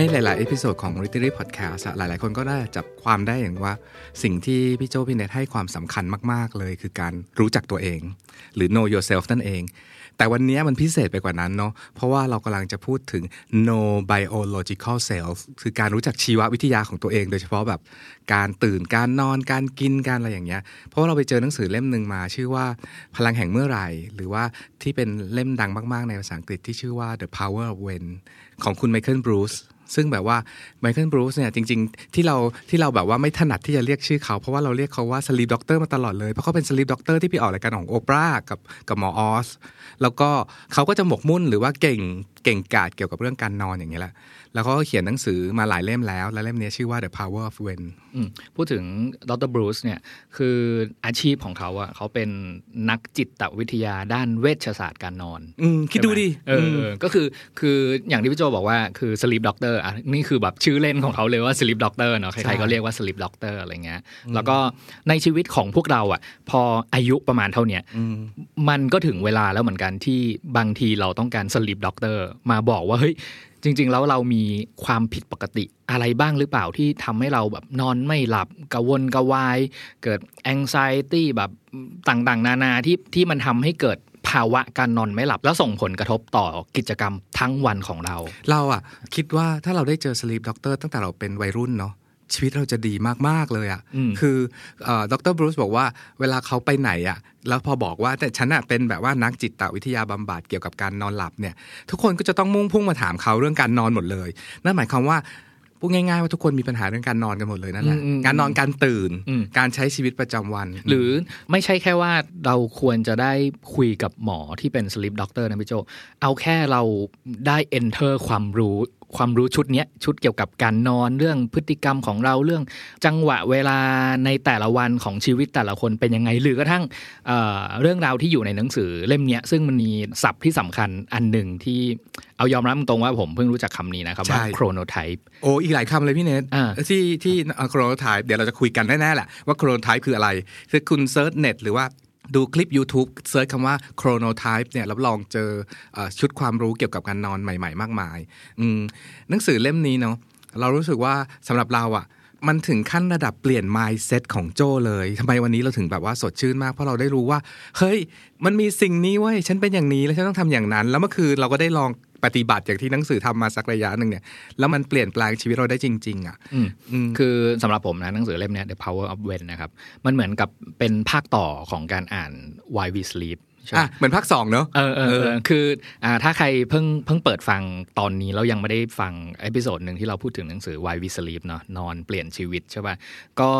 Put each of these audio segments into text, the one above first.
ในหลาย ๆ episode ของ Readery Podcast หลาย ๆ คนก็ได้จับความได้อย่างว่า สิ่งที่พี่โจพี่เนทให้ความสำคัญมาก ๆ เลย คือการรู้จักตัวเอง หรือ know yourself นั่นเอง แต่วันนี้มันพิเศษไปกว่านั้นเนาะเพราะว่าเรากำลังจะพูดถึง know biological self คือการรู้จักชีววิทยาของตัวเอง โดยเฉพาะแบบการตื่นการนอนการกินการอะไรอย่างเงี้ยเพราะว่าเราไปเจอหนังสือเล่มหนึ่งมา ชื่อว่าพลังแห่งเมื่อไหร่หรือว่าที่เป็นเล่มดังมาก ๆ ในภาษาอังกฤษที่ชื่อว่า The Power of When ของคุณไมเคิลบรูซ ซึ่งแบบว่าไมเคิลบรูซเนี่ยจริง ๆ ที่เราที่เราแบบว่าไม่ถนัดที่จะเรียกชื่อเขา เพราะว่าเราเรียกเขาว่า sleep doctor มาตลอดเลย เพราะเขาเป็น sleep doctor ที่ไปออกรายการของโอปรากับกับหมอออส แล้วก็เขาก็จะหมกมุ่นหรือว่าเก่งเก่งกาจเกี่ยวกับเรื่องการนอนอย่างเนี้ยแหละ แล้วเขาก็เขียนหนังสือมาหลายเล่มแล้ว และเล่มนี้ชื่อว่า The Power of When อืมพูดถึงดรบรูซเนี่ยคืออาชีพของเขาอะเขาเป็นนักจิตวิทยาด้านเวชศาสตร์การนอนอืมคิดดูดิเอออก็คือคืออย่างที่พี่โจบอกว่าคือ sleep doctor อะนี่คือแบบชื่อเล่นของเขาเลยว่า sleep doctor เนาะใครๆก็เรียกว่า sleep doctor อะไรเงี้ยแล้วก็ในชีวิตของพวกเราอะพออายุประมาณเท่าเนี้ยมันก็ถึงเวลาแล้วเหมือนกันที่บางทีเราต้องการ sleep doctor มาบอกว่าเฮ้ยจริง ๆ แล้วเรามีความผิดปกติอะไรบ้างหรือเปล่าที่ทำให้เราแบบนอนไม่หลับกระวนกระวาย เกิด anxiety แบบต่างๆ นานาที่ที่มันทำให้เกิดภาวะการนอนไม่หลับแล้วส่งผลกระทบต่อกิจกรรมทั้งวันของเรา เราอะคิดว่าถ้าเราได้เจอ sleep doctor ตั้งแต่เราเป็นวัยรุ่นเนาะ ชีวิตเราจะดีมาก ๆ เลยอะอืมคือดรบรูซบอกว่าเวลาเขาไปไหนอะแล้วพอบอกว่าแต่ฉันอะเป็นแบบว่านักจิตวิทยาบำบัดเกี่ยวกับการนอนหลับเนี่ย ทุกคนก็จะต้องมุ่งพุ่งมาถามเขาเรื่องการนอนหมดเลย นั่นหมายความว่าพูดง่ายๆว่าทุกคนมีปัญหาเรื่องการนอนกันหมดเลยนั่นแหละอืมอืมการนอนการตื่นอืมการใช้ชีวิตประจำวัน หรือไม่ใช่แค่ว่าเราควรจะได้คุยกับหมอที่เป็น sleep doctor นะพี่โจ เอาแค่เราได้ enter ความรู้ ความรู้ชุดเนี้ยชุดเกี่ยวกับการนอนเรื่องพฤติกรรมของเราเรื่องจังหวะเวลาในแต่ละวันของชีวิตแต่ละคนเป็นยังไง หรือกระทั่งเอ่อเรื่องราวที่อยู่ในหนังสือเล่มเนี้ยซึ่งมันมีศัพท์ที่สำคัญอันหนึ่งที่เอายอมรับตรงๆว่าผมเพิ่งรู้จักคำนี้นะครับว่า chronotype โอ้อีกหลายคำเลยพี่เนทอ่าที่ที่ chronotype เดี๋ยวเราจะคุยกันแน่ๆแหละว่า chronotype คืออะไรคือคุณ search เน็ตหรือว่า ดูคลิป YouTube search คำว่า chronotype เนี่ยรับรองเจอชุดความรู้เกี่ยวกับการนอนใหม่ๆ มากมายหนังสือเล่มนี้เนาะเรารู้สึกว่าสำหรับเราอะมันถึงขั้นระดับเปลี่ยน mindset ของโจเลยทำไมวันนี้เราถึงแบบว่าสดชื่นมาก เพราะเราได้รู้ว่า เฮ้ย มันมีสิ่งนี้เว้ย ฉันเป็นอย่างนี้แล้วฉันต้องทำอย่างนั้น แล้วเมื่อคืนเราก็ได้ลอง ปฏิบัติอย่างที่หนังสือทำมาสักระยะหนึ่งเนี่ยแล้วมันเปลี่ยนแปลงชีวิตเราได้จริง ๆอะอืมอืมคือสำหรับผมนะหนังสือเล่มเนี้ย The Power of When นะครับ มันเหมือนกับเป็นภาคต่อของการอ่าน Why We Sleep ใช่ไหมอะเหมือนภาคสองเนอะเออเออเออคืออ่าถ้าใครเพิ่งเพิ่งเปิดฟังตอนนี้แล้วยังไม่ได้ฟัง episode หนึ่งที่เราพูดถึงหนังสือ Why We Sleep เนาะนอนเปลี่ยนชีวิตใช่ป่ะก็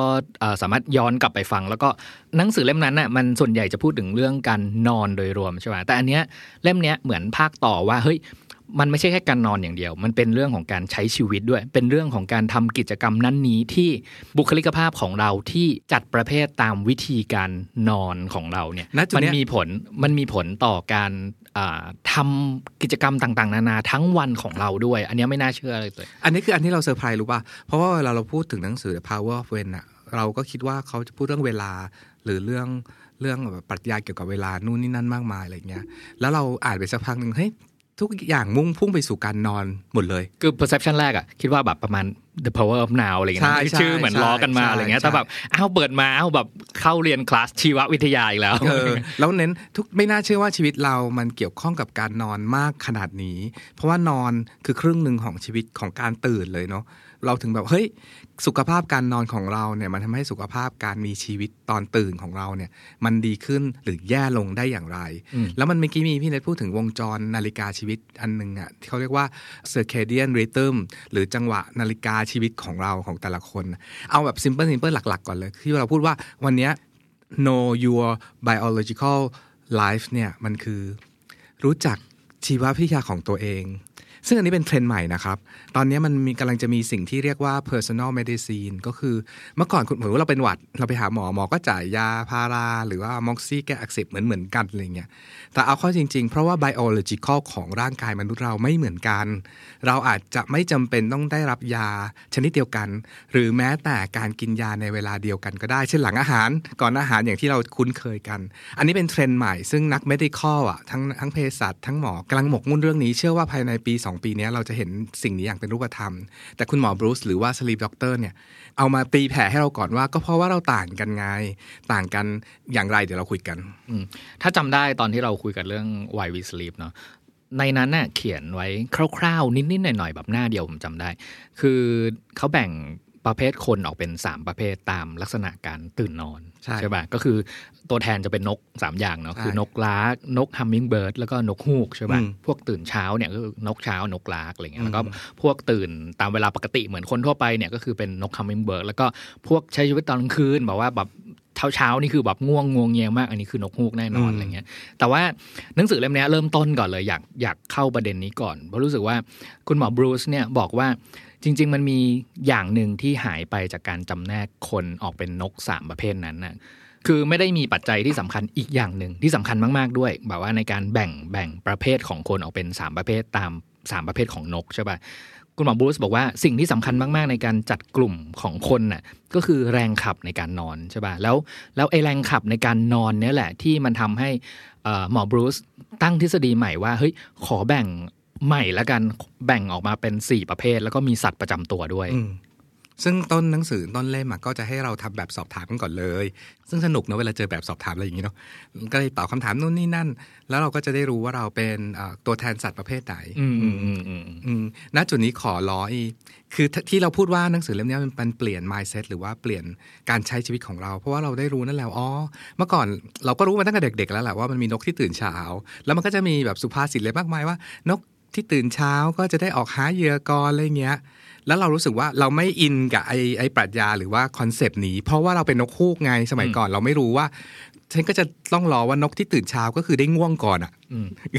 เอ่อสามารถย้อนกลับไปฟัง แล้วก็หนังสือเล่มนั้นน่ะมันส่วนใหญ่จะพูดถึงเรื่องการนอนโดยรวมใช่ป่ะแต่อันเนี้ยเล่มเนี้ยเหมือนภาคต่อว่าเฮ้ย มันไม่ใช่แค่การนอนอย่างเดียว มันเป็นเรื่องของการใช้ชีวิตด้วย เป็นเรื่องของการทำกิจกรรมนั้นนี้ที่บุคลิกภาพของเราที่จัดประเภทตามวิธีการนอนของเราเนี่ยณจุดมันเนี้ยมีผลมันมีผลต่อการอ่าทำกิจกรรมต่างๆ นานาทั้งวันของเราด้วย อันเนี้ยไม่น่าเชื่อเลยอันนี้คืออันที่เราเซอร์ไพรส์รู้ป่ะ เพราะว่าเวลาเราพูดถึงหนังสือ The Power of When อะเราก็คิดว่าเขาจะพูดเรื่องเวลาหรือเรื่องเรื่องแบบปรัชญาเกี่ยวกับเวลานู่นนี่นั่นมากมายอะไรเงี้ย แล้วเราอ่านไปสักพักหนึ่งเฮ้ย ทุกอย่างมุ่งพุ่งไปสู่การนอนหมดเลย คือ perception แรกอะคิดว่าแบบประมาณ the power of now อะไรอย่างเงี้ยใช่นะชื่อเหมือนใช่ล้อกันมาใช่อะไรเงี้ยใช่แต่แบบอ้าวเปิดมาอ้าวแบบเข้าเรียนคลาสชีววิทยาอีกแล้วเออแล้วเน้นทุกไม่น่าเชื่อว่าชีวิตเรามันเกี่ยวข้องกับการนอนมากขนาดนี้ เพราะว่านอนคือครึ่งหนึ่งของชีวิตของการตื่นเลยเนาะ เราถึงแบบเฮ้ยสุขภาพการนอนของเราเนี่ยมันทำให้สุขภาพการมีชีวิตตอนตื่นของเราเนี่ยมันดีขึ้นหรือแย่ลงได้อย่างไรอืมแล้วมันเมื่อกี้มีพี่เนทพูดถึงวงจรนาฬิกาชีวิตอันหนึ่งอะที่เขาเรียกว่า circadian rhythm หรือจังหวะนาฬิกาชีวิตของเราของแต่ละคน เอาแบบ simple simple หลัก ๆ ก่อนเลยที่เราพูดว่าวันเนี้ย know your biological life เนี่ยมันคือรู้จักชีววิทยาของตัวเอง ซึ่งอันนี้เป็นเทรนด์ใหม่นะครับ ตอนนี้มันมีกำลังจะมีสิ่งที่เรียกว่า personal medicine ก็คือเมื่อก่อนคุณหมือเราเป็นหวัด เราไปหาหมอหมอก็จ่ายยาพารา หรือว่าม็อกซี่แก้อักเสบเหมือนเหมือนกันอะไรเงี้ยแต่เอาเข้าจริงๆ เพราะว่า biological ของร่างกายมนุษย์เราไม่เหมือนกัน เราอาจจะไม่จำเป็นต้องได้รับยาชนิดเดียวกัน หรือแม้แต่การกินยาในเวลาเดียวกันก็ได้ เช่นหลังอาหารก่อนอาหารอย่างที่เราคุ้นเคยกัน อันนี้เป็นเทรนด์ใหม่ซึ่งนัก medical อะทั้งทั้งเภสัชทั้งหมอกำลังหมกมุ่นเรื่องนี้เชื่อว่าภายในปี2ปีนี้เราจะเห็นสิ่งนี้อย่างเป็นรูปธรรม แต่คุณหมอบรูซหรือว่า sleep doctor เนี่ยเอามาตีแผ่ให้เราก่อนว่า ก็เพราะว่าเราต่างกันไงต่างกันอย่างไรเดี๋ยวเราคุยกันถ้าจำได้ตอนที่เราคุยกันเรื่อง Why We Sleep เนาะในนั้นน่ะเขียนไว้คร่าวๆ นิดๆ หน่อยๆ แบบหน้าเดียวผมจำได้ คือเขาแบ่งประเภทคนออกเป็น 3 ประเภทตามลักษณะการตื่นนอนใช่ป่ะก็คือตัวแทนจะเป็นนก 3 อย่างเนาะใช่คือนกลากนกฮัมมิงเบิร์ดแล้วก็นกฮูกใช่ป่ะอืมพวกตื่นเช้าเนี่ยก็คือนกเช้านกลากอะไรเงี้ยแล้วก็อืมพวกตื่นตามเวลาปกติเหมือนคนทั่วไปเนี่ยก็คือเป็นนกฮัมมิงเบิร์ดแล้วก็พวกใช้ชีวิตตอนกลางคืนแบบว่าแบบเช้าเช้าๆนี่คือแบบง่วงงวงเงียมาก อันนี้คือนกฮูกแน่นอนอืมอะไรเงี้ย แต่ว่าหนังสือเล่มเนี้ยเริ่มต้นก่อนเลยอยากอยากเข้าประเด็นนี้ก่อนเพราะรู้สึกว่าคุณหมอบรูซเนี่ยบอกว่า จริง ๆ มันมีอย่างหนึ่งที่หายไปจากการจำแนกคนออกเป็นนกสามประเภทนั้นนะคือไม่ได้มีปัจจัยที่สำคัญอีกอย่างหนึ่งที่สำคัญมากๆด้วย แบบว่าในการแบ่งแบ่งประเภทของคนออกเป็นสามประเภทตามสามประเภทของนกใช่ปะคุณหมอบรูซบอกว่าสิ่งที่สำคัญมากๆในการจัดกลุ่มของคนน่ะก็คือแรงขับในการนอนใช่ปะแล้วแล้วไอแรงขับในการนอนเนี่ยแหละที่มันทำให้หมอบรูซตั้งทฤษฎีใหม่ว่าเฮ้ยขอแบ่ง ใหม่ละกันแบ่งออกมาเป็น 4 ประเภท แล้วก็มีสัตว์ประจำตัวด้วยอืมซึ่งต้นหนังสือต้นเล่มอะก็จะให้เราทำแบบสอบถามกันก่อนเลย ซึ่งสนุกเนอะเวลาเจอแบบสอบถามอะไรอย่างนี้เนาะก็เลยตอบคำถามนู่นนี่นั่น แล้วเราก็จะได้รู้ว่าเราเป็นเอ่อตัวแทนสัตว์ประเภทไหนอืมอืมอืมอืมอืมณจุดนี้ขอร้อยคือที่เราพูดว่าหนังสือเล่มนี้มันเปลี่ยน mindset หรือว่าเปลี่ยนการใช้ชีวิตของเรา เพราะว่าเราได้รู้นั่นแล้วอ๋อเมื่อก่อนเราก็รู้มาตั้งแต่เด็กๆแล้วแหละว่ามันมีนกที่ตื่นเช้า แล้วมันก็จะมีแบบสุภาษิตเลยมากมายว่านก ที่ตื่นเช้าก็จะได้ออกหาเหยื่อก่อนอะไรเงี้ย แล้วเรารู้สึกว่าเราไม่อินกับไอ้ไอ้ปรัชญาหรือว่าคอนเซปต์นี้ เพราะว่าเราเป็นนกฮูกไงสมัยก่อน เราไม่รู้ว่าฉันก็จะต้องรอว่านกที่ตื่นเช้าก็คือได้ง่วงก่อนอะอืม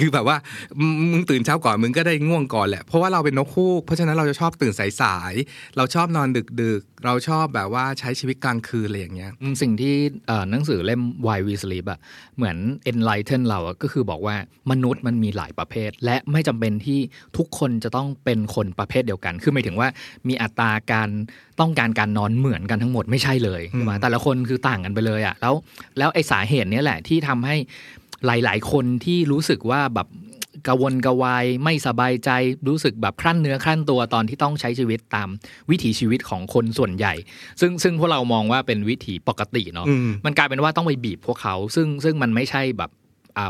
คือแบบว่ามึงมึงตื่นเช้าก่อนมึงก็ได้ง่วงก่อนแหละเพราะว่าเราเป็นนกฮูกเพราะฉะนั้นเราจะชอบตื่นสายๆเราชอบนอนดึกๆ เราชอบแบบว่าใช้ชีวิตกลางคืนอะไรอย่างเงี้ยอืมสิ่งที่เอ่อหนังสือเล่ม Why We Sleep อะเหมือน enlighten เราอะก็คือบอกว่ามนุษย์มันมีหลายประเภท และไม่จำเป็นที่ทุกคนจะต้องเป็นคนประเภทเดียวกัน คือหมายถึงว่ามีอัตราการต้องการการนอนเหมือนกันทั้งหมดไม่ใช่เลยใช่ไหมแต่ละคนคือต่างกันไปเลยอะแล้วแล้วไอ้สาเหตุเนี้ยแหละที่ทำให้ หลาย ๆ คนที่รู้สึกว่าแบบกระวนกระวายไม่สบายใจรู้สึกแบบครั่นเนื้อครั่นตัวตอนที่ต้องใช้ชีวิตตามวิถีชีวิตของคนส่วนใหญ่ ซึ่งซึ่งพวกเรามองว่าเป็นวิถีปกติเนาะอืมมันกลายเป็นว่าต้องไปบีบพวกเขา ซึ่งซึ่งมันไม่ใช่แบบอ่า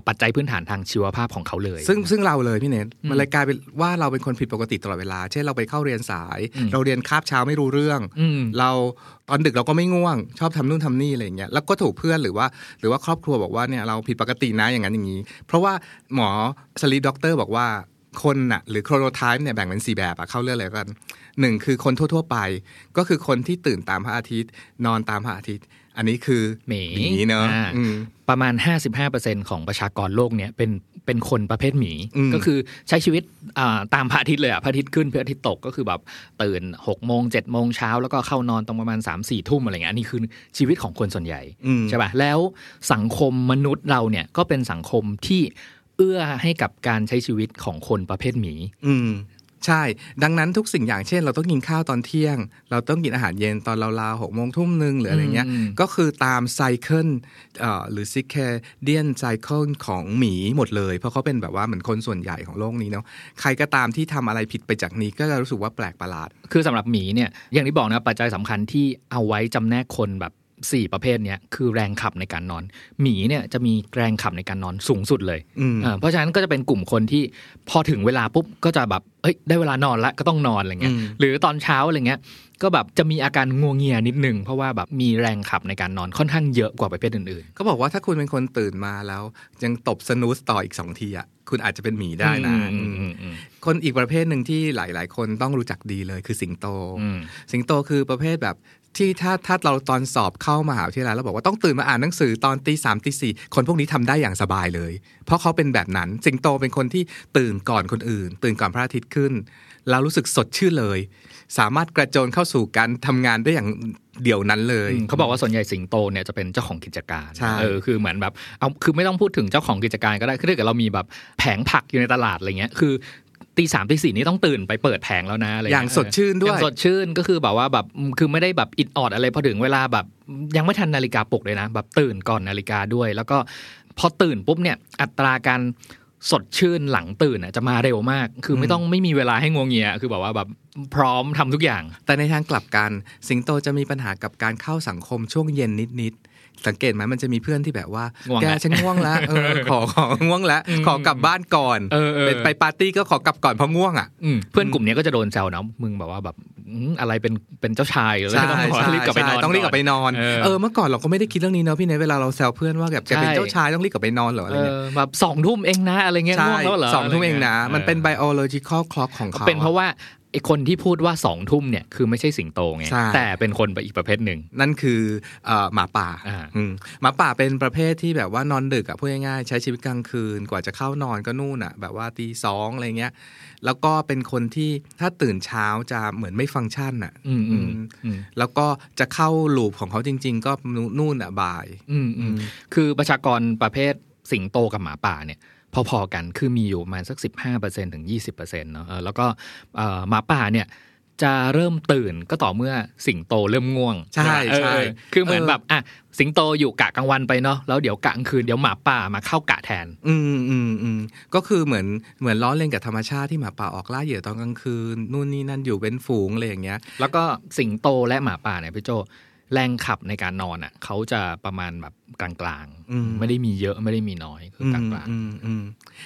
ปัจจัยพื้นฐานทางชีวภาพของเขาเลย ซึ่งซึ่งเราเลยพี่เนทอืมมันเลยกลายเป็นว่าเราเป็นคนผิดปกติตลอดเวลา เช่นเราไปเข้าเรียนสายอืมเราเรียนคาบเช้าไม่รู้เรื่องอืมเราตอนดึกเราก็ไม่ง่วง ชอบทำนู่นทำนี่อะไรอย่างเงี้ยแล้วก็ถูกเพื่อนหรือว่า หรือว่าครอบครัวบอกว่าเนี่ยเราผิดปกตินะอย่างนั้นอย่างนี้ เพราะว่าหมอ sleep doctor บอกว่าคนน่ะหรือ chronotype เนี่ยแบ่งเป็นสี่แบบอะเข้าเรื่องอะไรกันหนึ่งคือคนทั่ว ๆ ไป ก็คือคนที่ตื่นตามพระอาทิตย์ นอนตามพระอาทิตย์ อันนี้คือหมีเนอะอ่าอืมประมาณ 55%ของประชากรโลกเนี่ยเป็นเป็นคนประเภทหมีอืมก็คือใช้ชีวิตอ่าตามพระอาทิตย์เลยอะพระอาทิตย์ขึ้นพระอาทิตย์ตกก็คือแบบตื่น6โมง7โมงเช้าแล้วก็เข้านอนตรงประมาณ3 4ทุ่มอะไรเงี้ยอันนี้คือชีวิตของคนส่วนใหญ่อืมใช่ป่ะแล้วสังคมมนุษย์เราเนี่ยก็เป็นสังคมที่เอื้อให้กับการใช้ชีวิตของคนประเภทหมีอืม ใช่ ดังนั้นทุกสิ่งอย่างเช่น เราต้องกินข้าวตอนเที่ยง เราต้องกินอาหารเย็นตอนราวๆหกโมงทุ่มหนึ่งหรืออะไรเงี้ยอืมก็คือตาม cycle เอ่อหรือ circadian cycle ของหมีหมดเลย เพราะเขาเป็นแบบว่าเหมือนคนส่วนใหญ่ของโลกนี้เนาะ ใครก็ตามที่ทำอะไรผิดไปจากนี้ก็จะรู้สึกว่าแปลกประหลาด คือสำหรับหมีเนี่ย อย่างที่บอกนะปัจจัยสำคัญที่เอาไว้จำแนกคนแบบ 4 ประเภทเนี้ยคือแรงขับในการนอน หมีเนี่ยจะมีแรงขับในการนอนสูงสุดเลยอืมเออเพราะฉะนั้นก็จะเป็นกลุ่มคนที่พอถึงเวลาปุ๊บก็จะแบบเอ้ยได้เวลานอนละก็ต้องนอนอะไรเงี้ยอืมหรือตอนเช้าอะไรเงี้ยก็แบบจะมีอาการงัวงเงียนิดนึง เพราะว่าแบบมีแรงขับในการนอนค่อนข้างเยอะกว่าประเภทอื่นก็บอกว่าถ้าคุณเป็นคนตื่นมาแล้ว ยังตบสนูสต่ออีกสองทีอะคุณอาจจะเป็นหมีๆได้นะอืมอือืมมอืมคนอีกประเภทหนึ่งที่หลาย ๆ คนต้องรู้จักดีเลยคือสิงโตอืมสิงโตคือประเภทแบบ ที่ถ้าถ้าเราตอนสอบเข้ามหาวิทยาลัยเราบอกว่าต้องตื่นมาอ่านหนังสือตอนตีสามตีสี่คนพวกนี้ทำได้อย่างสบายเลย เพราะเขาเป็นแบบนั้นสิงโตเป็นคนที่ตื่นก่อนคนอื่น ตื่นก่อนพระอาทิตย์ขึ้น แล้วรู้สึกสดชื่นเลย สามารถกระโจนเข้าสู่การทำงานได้อย่างเดี่ยวนั้นเลยอืมเขาบอกว่าส่วนใหญ่สิงโตเนี่ยจะเป็นเจ้าของกิจการใช่เออคือเหมือนแบบเอาคือไม่ต้องพูดถึงเจ้าของกิจการก็ได้คือถ้าเกิดเรามีแบบแผงผักอยู่ในตลาดอะไรเงี้ยคือ ตีสามตีสี่นี่ต้องตื่นไปเปิดแผงแล้วนะอะไรอย่างสดชื่นด้อวยย่างสดชื่นก็คือแบบว่าแบบคือไม่ได้แบบอิดออดอะไรพอถึงเวลาแบบยังไม่ทันนาฬิกาปลุกเลยนะ แบบตื่นก่อนนาฬิกาด้วย แล้วก็พอตื่นปุ๊บเนี่ยอัตราการสดชื่นหลังตื่นน่ะจะมาเร็วมาก คือไม่ต้องไม่มีเวลาให้งวงเงีย คือแบบว่าแบบพร้อมทำทุกอย่าง แต่ในทางกลับกัน สิงโตจะมีปัญหากับการเข้าสังคมช่วงเย็นนิดๆ สังเกตไหมมันจะมีเพื่อนที่แบบว่าง่วงแกแล้วฉันง่วงแล้วเออขอของ่วงแล้วขอกลับบ้านก่อนเออเออเป็นไปปาร์ตี้ก็ขอกลับก่อนเพราะง่วงอะอืมเพื่อนกลุ่มเนี้ยก็จะโดนแซวนะมึงแบบว่าแบบอืมอะไรเป็นเป็นเจ้าชายหรือใช่ต้องขอใช่รีบกลับไปนอนใช่ต้องรีบกลับไปนอนเออเออเมื่อก่อนเราก็ไม่ได้คิดเรื่องนี้เนอะพี่เนยเวลาเราแซวเพื่อนว่าแบบแกเป็นใช่เจ้าชายต้องรีบกลับไปนอนเหรออะไรเอเงี้ยอแบบสองทุ่มเองนะอะไรเงี้ยใช่ง่วงแล้วเหรอสองทุ่มเองนะะไรงี้ยมันเป็น biological clock ของเขาเป็นเพราะว่า ไอคนที่พูดว่าสองทุ่มเนี่ยคือไม่ใช่สิงโตไงใช่แต่เป็นคนไปอีกประเภทหนึ่ง นั่นคือเอ่อหมาป่าอ่าอืมหมาป่าเป็นประเภทที่แบบว่านอนดึกอะพูดง่ายๆใช้ชีวิตกลางคืนกว่าจะเข้านอนก็นู่นอะแบบว่าตีสองอะไรเงี้ย แล้วก็เป็นคนที่ถ้าตื่นเช้าจะเหมือนไม่ฟังก์ชันอะอืมอืมอืมอืมแล้วก็จะเข้าลูปของเขาจริง ๆ ก็นู่นอะบ่ายอืมอืมคือประชากรประเภทสิงโตกับหมาป่าเนี่ย พอๆกัน คือมีอยู่ประมาณสัก 15%ถึง 20%เนาะเออแล้วก็เอ่อหมาป่าเนี่ยจะเริ่มตื่นก็ต่อเมื่อสิงโตเริ่มง่วง ใช่เออใช่คือเหมือนเออแบบอะสิงโตอยู่กะกลางวันไปเนาะแล้วเดี๋ยวกะกลางคืนเดี๋ยวหมาป่ามาเข้ากะแทน อืมอืมอืมก็คือเหมือนเหมือนล้อเล่นกับธรรมชาติที่หมาป่าออกล่าเหยื่อตอนกลางคืนนู่นนี่นั่นอยู่เป็นฝูงอะไรอย่างเงี้ย แล้วก็สิงโตและหมาป่าเนี่ยพี่โจแรงขับในการนอนอะเขาจะประมาณแบบ กลางอืมๆไม่ได้มีเยอะไม่ได้มีน้อยคือกลางอืมอืม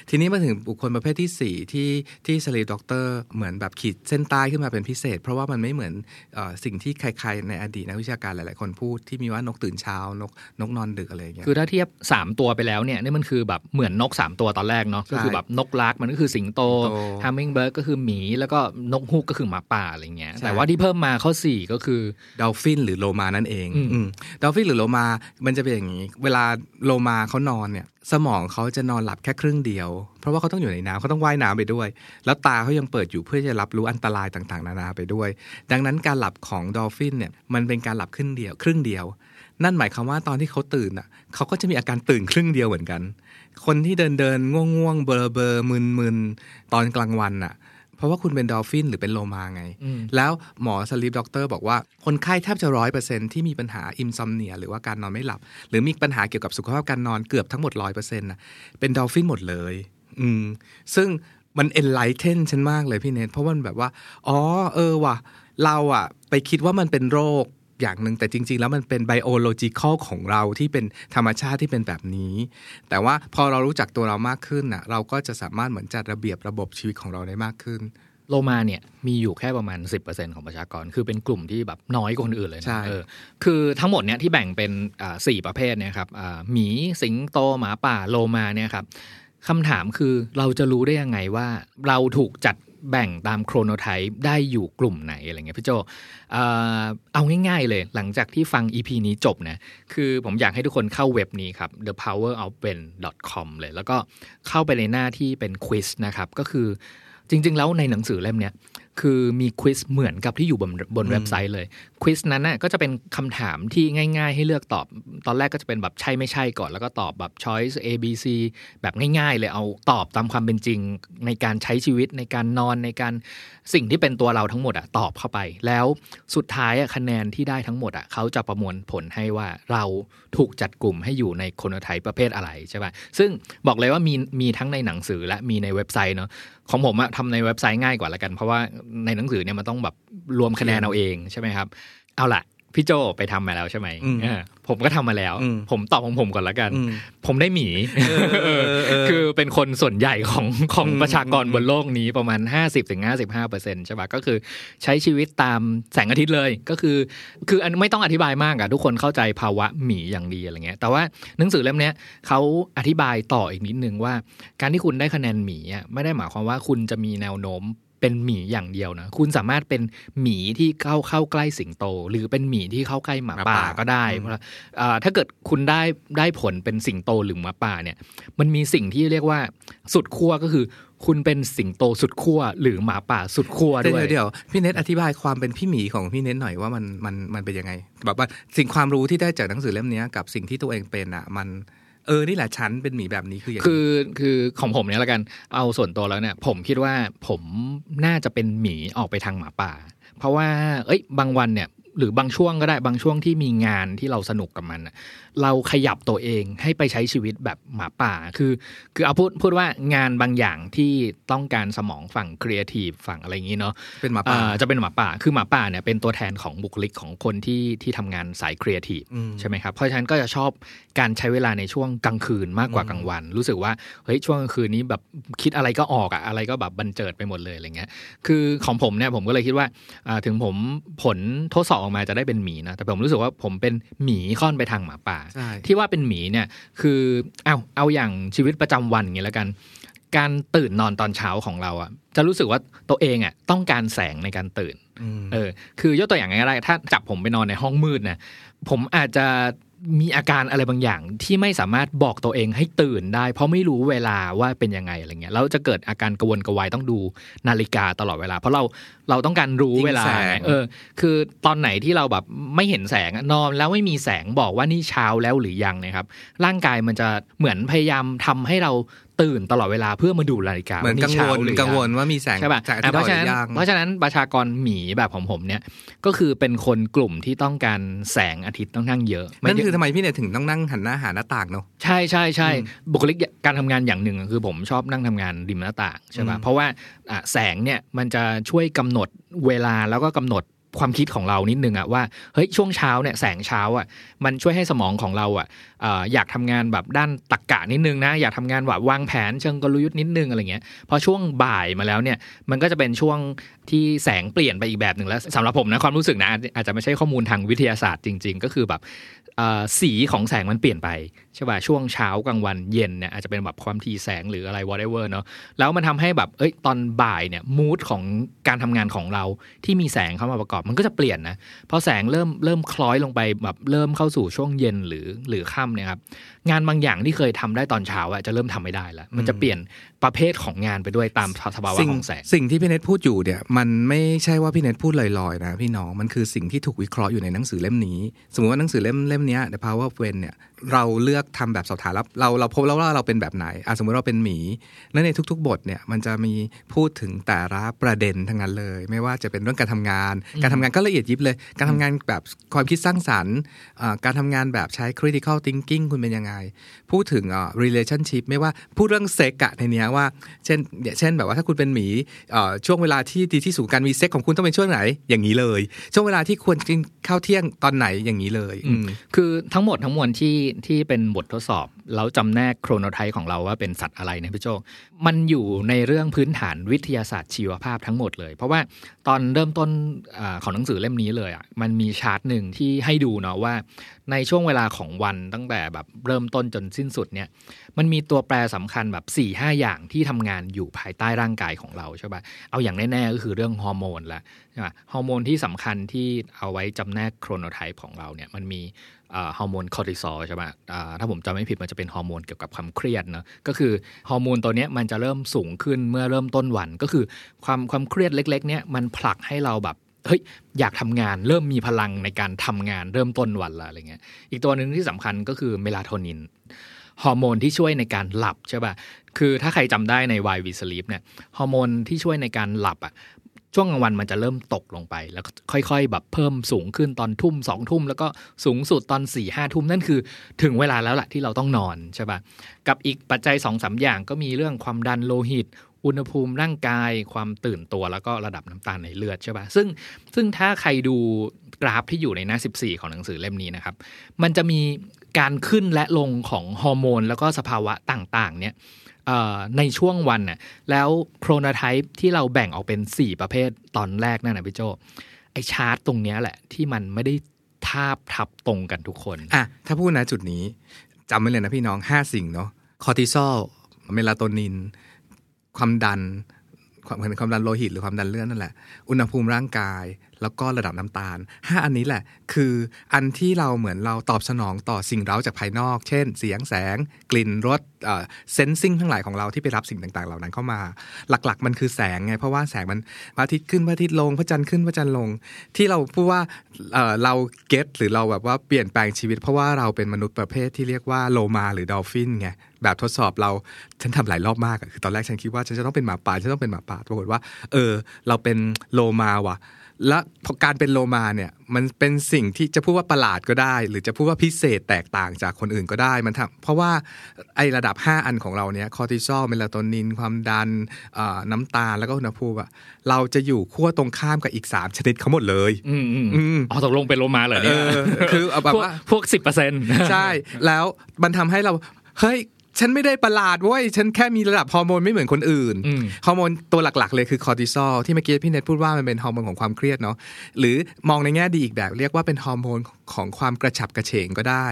ทีนี้มาถึงบุคคลประเภทที่ 4 ที่ที่ sleep doctor เหมือนแบบขีดเส้นใต้ขึ้นมาเป็นพิเศษ เพราะว่ามันไม่เหมือนเออสิ่งที่ใครๆ ในอดีตนักวิชาการหลายๆ คนพูดที่มีว่านกตื่นเช้านกนกนอนดึกอะไรอย่างเงี้ยๆคือถ้าเทียบ 3 ตัวไปแล้วเนี่ยนี่มันคือแบบเหมือนนก 3 ตัวตอนแรกเนาะก็คือแบบนก lark มันก็คือสิงโตสิงโต hummingbird ก็คือหมีแล้วก็นกฮูกก็คือหมาป่าอะไรเงี้ยใช่แต่ว่าที่เพิ่มมาข้อ 4 ก็คือ dolphin หรือโลมานั่นเองอืม dolphin หรือโลมามันจะเป็นอย่างนี้ เวลาโลมาเขานอนเนี่ย สมองเขาจะนอนหลับแค่ครึ่งเดียว เพราะว่าเขาต้องอยู่ในน้ำเขาต้องว่ายน้ำไปด้วย แล้วตาเขายังเปิดอยู่เพื่อจะรับรู้อันตรายต่างๆ นานาไปด้วย ดังนั้นการหลับของ dolphin เนี่ยมันเป็นการหลับครึ่งเดียวครึ่งเดียว นั่นหมายความว่าตอนที่เขาตื่นอะเขาก็จะมีอาการตื่นครึ่งเดียวเหมือนกัน คนที่เดินเดินง่วงง่วงเบลอเบลอมึนมึนตอนกลางวันอะ เพราะว่าคุณเป็น dolphin หรือเป็นโลมาไงอืมแล้วหมอ sleep doctor บอกว่า คนไข้แทบจะร้อยเปอร์เซ็นที่มีปัญหา insomnia หรือว่าการนอนไม่หลับ หรือมีปัญหาเกี่ยวกับสุขภาพการนอนเกือบทั้งหมดร้อยเปอร์เซ็นต์นะเป็น dolphin หมดเลย อืม ซึ่งมันเอนไลเทนฉันมากเลยพี่เนทเพราะว่ามันแบบว่า อ๋อ เออว่ะ เราอะไปคิดว่ามันเป็นโรค อย่างหนึ่งแต่จริง ๆ แล้วมันเป็นไบโอโลจิคอลของเราที่เป็นธรรมชาติที่เป็นแบบนี้ แต่ว่าพอเรารู้จักตัวเรามากขึ้นน่ะเราก็จะสามารถเหมือนจัดระเบียบระบบชีวิตของเราได้มากขึ้น โลมาเนี่ยมีอยู่แค่ประมาณ 10%ของประชากร คือเป็นกลุ่มที่แบบน้อยกว่าคนอื่นเลยนะใช่เออคือทั้งหมดเนี่ยที่แบ่งเป็นอ่าสี่ประเภทเนี่ยครับอ่าหมีสิงโตหมาป่าโลมาเนี่ยครับคำถามคือเราจะรู้ได้ยังไงว่า เราถูกจัด แบ่งตามโครโนไทป์ได้อยู่กลุ่มไหนอะไรเงี้ยพี่โจเอ่อเอาง่ายๆเลยหลังจากที่ฟัง EP นี้จบนะคือผมอยากให้ทุกคนเข้าเว็บนี้ครับ thepowerofben.com เลย แล้วก็เข้าไปในหน้าที่เป็นควิสนะครับ ก็คือจริง ๆ แล้วในหนังสือเล่มเนี้ยคือมีควิสเหมือนกับที่อยู่บนบนเว็บไซต์เลย ควิสนั้นน่ะก็จะเป็นคำถามที่ง่าย ๆ ให้เลือกตอบ ตอนแรกก็จะเป็นแบบใช่ไม่ใช่ก่อน แล้วก็ตอบแบบ choice A B C แบบง่ายๆ เลยเอาตอบตามความเป็นจริง ในการใช้ชีวิตในการนอนในการสิ่งที่เป็นตัวเราทั้งหมดอะตอบเข้าไป แล้วสุดท้ายอะคะแนนที่ได้ทั้งหมดอะเขาจะประมวลผลให้ว่าเราถูกจัดกลุ่มให้อยู่ในคนไทป์ประเภทอะไรใช่ป่ะซึ่งบอกเลยว่ามีมีทั้งในหนังสือและมีในเว็บไซต์เนาะของผมอะทำในเว็บไซต์ง่ายกว่าละกัน เพราะว่าในหนังสือเนี่ยมันต้องแบบรวมคะแนนเอาเองใช่ไหมครับ เอาล่ะพี่โจไปทำมาแล้วใช่ไหมอืมเออผมก็ทำมาแล้วอืมผมตอบของผมก่อนละกันอืมผมได้หมีเออเออเออคือเป็นคนส่วนใหญ่ของของอืมประชากรบนโลกนี้ประมาณ 50-55%ถึง55เปอร์เซ็นต์ใช่ปะก็คือใช้ชีวิตตามแสงอาทิตย์เลยก็คือ คืออันไม่ต้องอธิบายมากอะทุกคนเข้าใจภาวะหมีอย่างดีอะไรเงี้ย แต่ว่าหนังสือเล่มเนี้ยเขาอธิบายต่ออีกนิดนึงว่า การที่คุณได้คะแนนหมีอะไม่ได้หมายความว่าคุณจะมีแนวโน้ม เป็นหมีอย่างเดียวนะคุณสามารถเป็นหมีที่เข้าเข้าใกล้สิงโต หรือเป็นหมีที่เข้าใกล้หมาป่าหมาป่าก็ได้อืมเพราะอ่าถ้าเกิดคุณได้ได้ผลเป็นสิงโตหรือหมาป่าเนี่ย มันมีสิ่งที่เรียกว่าสุดขั้วก็คือคุณเป็นสิงโตสุดขั้วหรือหมาป่าสุดขั้วเดี๋ด้วยวยเดี๋ยวพี่เน็ตอธิบายความเป็นพี่หมีของพี่เน็ตหน่อยว่ามันมันมันเป็นยังไงแบบว่าสิ่งความรู้ที่ได้จากหนังสือเล่มเนี้ยกับสิ่งที่ตัวเองเป็นอะมัน เออนี่แหละฉันเป็นหมีแบบนี้คืออย่างนี้คือคือของผมเนี่ยละกันเอาส่วนตัวแล้วเนี่ยผมคิดว่าผมน่าจะเป็นหมีออกไปทางหมาป่า เพราะว่า เอ้ย บางวันเนี่ยหรือบางช่วงก็ได้บางช่วงที่มีงานที่เราสนุกกับมันน่ะ เราขยับตัวเองให้ไปใช้ชีวิตแบบหมาป่า คือ คือเอาพูดพูดว่างานบางอย่างที่ต้องการสมองฝั่งครีเอทีฟฝั่งอะไรอย่างนี้เนาะเป็นหมาป่าอ่าจะเป็นหมาป่าคือหมาป่าเนี่ยเป็นตัวแทนของบุคลิกของคนที่ที่ทำงานสายครีเอทีฟอืมใช่ไหมครับเพราะฉะนั้นก็จะชอบการใช้เวลาในช่วงกลางคืนมากกว่ากลางวัน รู้สึกว่าเฮ้ยช่วงกลางคืนนี้แบบคิดอะไรก็ออกอะอะไรก็แบบบันเจิดไปหมดเลยอะไรเงี้ยคือของผมเนี่ยผมก็เลยคิดว่าอ่าถึงผมผลทดสอบออกมาจะได้เป็นหมีนะแต่ผมรู้สึกว่าผมเป็นหมีค่อนไปทางหมาป่าใช่ที่ว่าเป็นหมีเนี่ยคือเอาเอาอย่างชีวิตประจำวันอย่างเงี้ยแล้วกัน การตื่นนอนตอนเช้าของเราอะจะรู้สึกว่าตัวเองอะต้องการแสงในการตื่นมเออ คือยกตัวอย่างง่ายๆถ้าจับผมไปนอนในห้องมืดนะผมอาจจะมีอาการอะไรบางอย่างที่ไม่สามารถบอกตัวเองให้ตื่นได้ เพราะไม่รู้เวลาว่าเป็นยังไงอะไรเงี้ยแล้วจะเกิดอาการกระวนกระวายต้องดูนาฬิกาตลอดเวลา เพราะเราเราต้องการรู้เวลายิงแสงเออ คือตอนไหนที่เราแบบไม่เห็นแสงอะนอนแล้วไม่มีแสงบอกว่านี่เช้าแล้วหรือยังเนะครับ ร่างกายมันจะเหมือนพยายามทำให้เราตื่นตลอดเวลาเพื่อมาดูนาฬิกาเหมือนกังวลาช้าหรือยังกังวลว่ามีแสงใช่ป่ะจากอะที่เพบอกราะฉะนั้นยังเพราะฉะนั้นประชากรหมีแบบของผมเนี่ยก็คือเป็นคนกลุ่มที่ต้องการแสงอาทิตย์ต้องนั่งเยอะนั่นไม่คือทำไมพี่เน็ตถึงต้องนั่งหันหน้าหาหน้าต่างเนาะใช่ใช่ใช่อืมบุคลิกการทำงานอย่างหนึ่งคือผมชอบนั่งทำงานริมหน้าต่างใช่ป่ะอืมเพราะว่าอะแสงเนี่ยมันจะช่วยกำหนดเวลาแล้วก็กำหนดความคิดของเรานิดนึงอะว่าเฮ้ยช่วงเช้าเนี่ยแสงเช้าอะมันช่วยให้สมองของเราอะ อยากทำงานแบบด้านตรกกะนิดนึงนะ อยากทำงานแบบวางแผนเชิงกลยุทธ์นิดนึงอะไรเงี้ยพอช่วงบ่ายมาแล้วเนี่ยมันก็จะเป็นช่วงที่แสงเปลี่ยนไปอีกแบบหนึ่งแล้วสำหรับผมนะความรู้สึกนะอาจจะไม่ใช่ข้อมูลทางวิทยาศาสตร์จริง ๆ ก็คือแบบสีของแสงมันเปลี่ยนไปใช่ป่ะช่วงเช้ากลางวันเย็นเนี่ยอาจจะเป็นแบบความถี่แสงหรืออะไร whatever เนาะแล้วมันทำให้แบบเอ้ยตอนบ่ายเนี่ยมูดของการทำงานของเราที่มีแสงเข้ามาประกอบมันก็จะเปลี่ยนนะพอแสงเริ่มเริ่มคล้อยลงไปแบบเริ่มเข้าสู่ช่วงเย็นหรือหรือค่ำเนี่ยครับ งานบางอย่างที่เคยทำได้ตอนเช้าอะจะเริ่มทำไม่ได้แล้ว มันจะเปลี่ยนประเภทของงานไปด้วยตามสภาวะสิ่งของแสงสิ่งที่พี่เน็ตพูดอยู่เนี่ย มันไม่ใช่ว่าพี่เน็ตพูดลอยๆนะพี่น้องมันคือสิ่งที่ถูกวิเคราะห์อยู่ในหนังสือเล่มนี้ สมมติว่าหนังสือเล่มเล่มเนี้ย The Power of When เนี่ยเราเลือกทำแบบสอบถามแล้วเราเราพบแล้วว่าเราเป็นแบบไหนอะสมมติเราเป็นหมีและในทุก ๆ บทเนี่ยมันจะมีพูดถึงแต่ละประเด็นทั้งนั้นเลย ไม่ว่าจะเป็นเรื่องการทำงาน การทำงานก็ละเอียดยิบเลย การทำงานแบบความคิดสร้างสรรค์อ่าการทำงานแบบใช้ critical thinking คุณเป็นยังไงพูดถึงอ่า relationship ไม่ว่าพูดเรื่องเซ็กอะในเนี้ยว่า เช่นเนี่ยเช่นแบบว่าถ้าคุณเป็นหมีเอ่อช่วงเวลาที่ดีที่สุดการมีเซ็กของคุณต้องเป็นช่วงไหนอย่างนี้เลย ช่วงเวลาที่ควรกินข้าวเที่ยงตอนไหนอย่างนี้เลยอืมคือทั้งหมดทั้งมวลที่ที่เป็นบททดสอบแล้วจำแนกโครโนไทป์ของเราว่าเป็นสัตว์อะไรเนะพี่โจมันอยู่ในเรื่องพื้นฐานวิทยาศาสตร์ชีวภาพทั้งหมดเลย เพราะว่าตอนเริ่มต้นอาของหนังสือเล่มนี้เลยอะมันมีชาร์ตหนึ่งที่ให้ดูเนาะว่า ในช่วงเวลาของวันตั้งแต่แบบเริ่มต้นจนสิ้นสุดเนี่ยมันมีตัวแปรสำคัญแบบ4ี่ห้าอย่างที่ทำงานอยู่ภายใต้ร่างกายของเราใช่ปะเอาอย่างแน่ๆก็คือเรื่องฮอร์โมนละใช่ปะฮอร์โมนที่สำคัญที่เอาไว้จำแนก chronotype ของเราเนี่ยมันมีฮอร์โมนคอร์ติซอลใช่ปะอ่าถ้าผมจำไม่ผิดมันจะเป็นฮอร์โมนเกี่ยวกับความเครียดเนอะก็คือฮอร์โมนตัวเนี้ยมันจะเริ่มสูงขึ้นเมื่อเริ่มต้นวัน ก็คือความความเครียดเล็กๆเนี่ยมันผลักให้เราแบบ เฮ้ยอยากทำงานเริ่มมีพลังในการทำงานเริ่มต้นวันละอะไรเงี้ยอีกตัวหนึ่งที่สำคัญก็คือเมลาโทนินฮอร์โมนที่ช่วยในการหลับใช่ป่ะคือถ้าใครจำได้ใน Why We Sleep เนี่ยฮอร์โมนที่ช่วยในการหลับอะช่วงกลางวันมันจะเริ่มตกลงไป แล้วค่อยๆ แบบเพิ่มสูงขึ้นตอนทุ่มสองทุ่ม แล้วก็สูงสุดตอน4ี่ห้าทุ่ม นั่นคือถึงเวลาแล้วแหละที่เราต้องนอนใช่ป่ะกับอีกปัจจัย2อสาอย่างก็มีเรื่องความดันโลหิต อุณหภูมิร่างกายความตื่นตัวแล้วก็ระดับน้ำตาลในเลือดใช่ป่ะซึ่งซึ่งถ้าใครดูกราฟที่อยู่ในหน้า 14 ของหนังสือเล่มนี้นะครับ มันจะมีการขึ้นและลงของฮอร์โมน แล้วก็สภาวะต่าง ๆ เนี่ยในช่วงวันน่ะแล้วโครโนไทป์ที่เราแบ่งออกเป็น 4 ประเภทตอนแรกนั่นนะพี่โจไอชาร์ตตรงเนี้ยแหละที่มันไม่ได้ทาบทับตรงกันทุกคนอะถ้าพูดนะจุดนี้จำไว้เลยนะพี่น้อง 5 สิ่งเนาะคอร์ติซอลเมลาโทนิน ความดันความความดันโลหิตหรือความดันเลือดนั่นแหละ อุณหภูมิร่างกาย แล้วก็ระดับน้ำตาลห้าอันนี้แหละ คืออันที่เราเหมือนเราตอบสนองต่อสิ่งเร้าจากภายนอก เช่น เสียงแสง กลิ่นรส sensing ทั้งหลายของเราที่ไปรับสิ่งต่างๆ เหล่านั้นเข้ามา หลักๆ มันคือแสงไง เพราะว่าแสงมันพระอาทิตย์ขึ้นพระอาทิตย์ลงพระจันทร์ขึ้นพระจันทร์ลง ที่เราพูดว่าเอ่อเรา get หรือเราแบบว่าเปลี่ยนแปลงชีวิต เพราะว่าเราเป็นมนุษย์ประเภทที่เรียกว่าโลมาหรือ dolphin ไง แบบทดสอบเราฉันทำหลายรอบมากอะคือตอนแรกฉันคิดว่าฉันจะต้องเป็นหมาป่าฉันต้องเป็นหมาป่าปรากฏว่า เออ เราเป็นโลมาว่ะ และพอการเป็นโลมาเนี่ย มันเป็นสิ่งที่จะพูดว่าประหลาดก็ได้ หรือจะพูดว่าพิเศษแตกต่างจากคนอื่นก็ได้มันทำเพราะว่าไอ้ระดับ 5 อันของเราเนี่ยคอร์ติซอลเมลาโทนิน ความดันเอ่อน้ำตาลแล้วก็อุณหภูมิอะเราจะอยู่ขั้วตรงข้ามกับอีก 3 ชนิดเขาหมดเลยอืมอืมอืมอ๋อตกลงเป็นโลมาเหรอเนี่ยเออคือเอาแบบพวกว่าพวกสิบเปอร์เซ็นต์ใช่ แล้วมันทำให้เราเฮ้ย ฉันไม่ได้ประหลาดเว้ยฉันแค่มีระดับฮอร์โมนไม่เหมือนคนอื่นอืมฮอร์โมนตัวหลักๆ เลยคือคอร์ติซอลที่เมื่อกี้พี่เนทพูดว่ามันเป็นฮอร์โมนของความเครียดเนาะหรือมองในแง่ดีอีกแบบเรียกว่าเป็นฮอร์โมนของความกระฉับกระเฉงก็ได้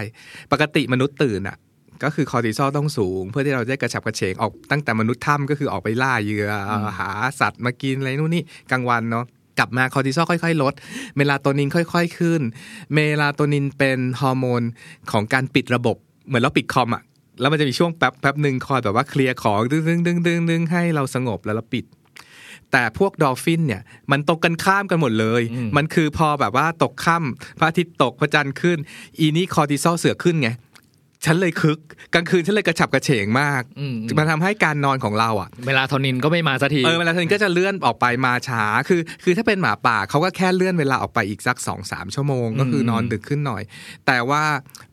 ปกติมนุษย์ตื่นอะก็คือคอร์ติซอลต้องสูง เพื่อที่เราจะได้กระฉับกระเฉงออกตั้งแต่มนุษย์ถ้ำก็คือออกไปล่าเหยื่ออหาสัตว์มากินอะไรนู่นนี่กลางวันเนาะกลับมาคอร์ติซอลค่อย ๆ ลด เมลาโทนินค่อย ๆ ขึ้น เมลาโทนินเป็นฮอร์โมนของการปิดระบบ เหมือนเราปิดคอมอะ แล้วมันจะมีช่วงแป๊บแป๊บหนึ่งคอยแบบว่าเคลียร์ของดึงดึงดึงดึงดึงให้เราสงบแล้วเราปิด แต่พวก dolphin เนี่ย มันตรงกันข้ามกันหมดเลย มันคือพอแบบว่าตกค่ำพระอาทิตย์ตกพระจันทร์ขึ้น อีนี่คอร์ติซอลเสือกขึ้นไง ฉันเลยคึกกลางคืนฉันเลยกระฉับกระเฉงมากอืมมันทำให้การนอนของเราอะเวลาโทนินก็ไม่มาสักทีเออเวลาเทนก็จะเลื่อนออกไปมาช้าคือ คือถ้าเป็นหมาป่าเขาก็แค่เลื่อนเวลาออกไปอีกสัก2อสามชั่วโมง ก็คืออนอนดึกขึ้นหน่อย แต่ว่า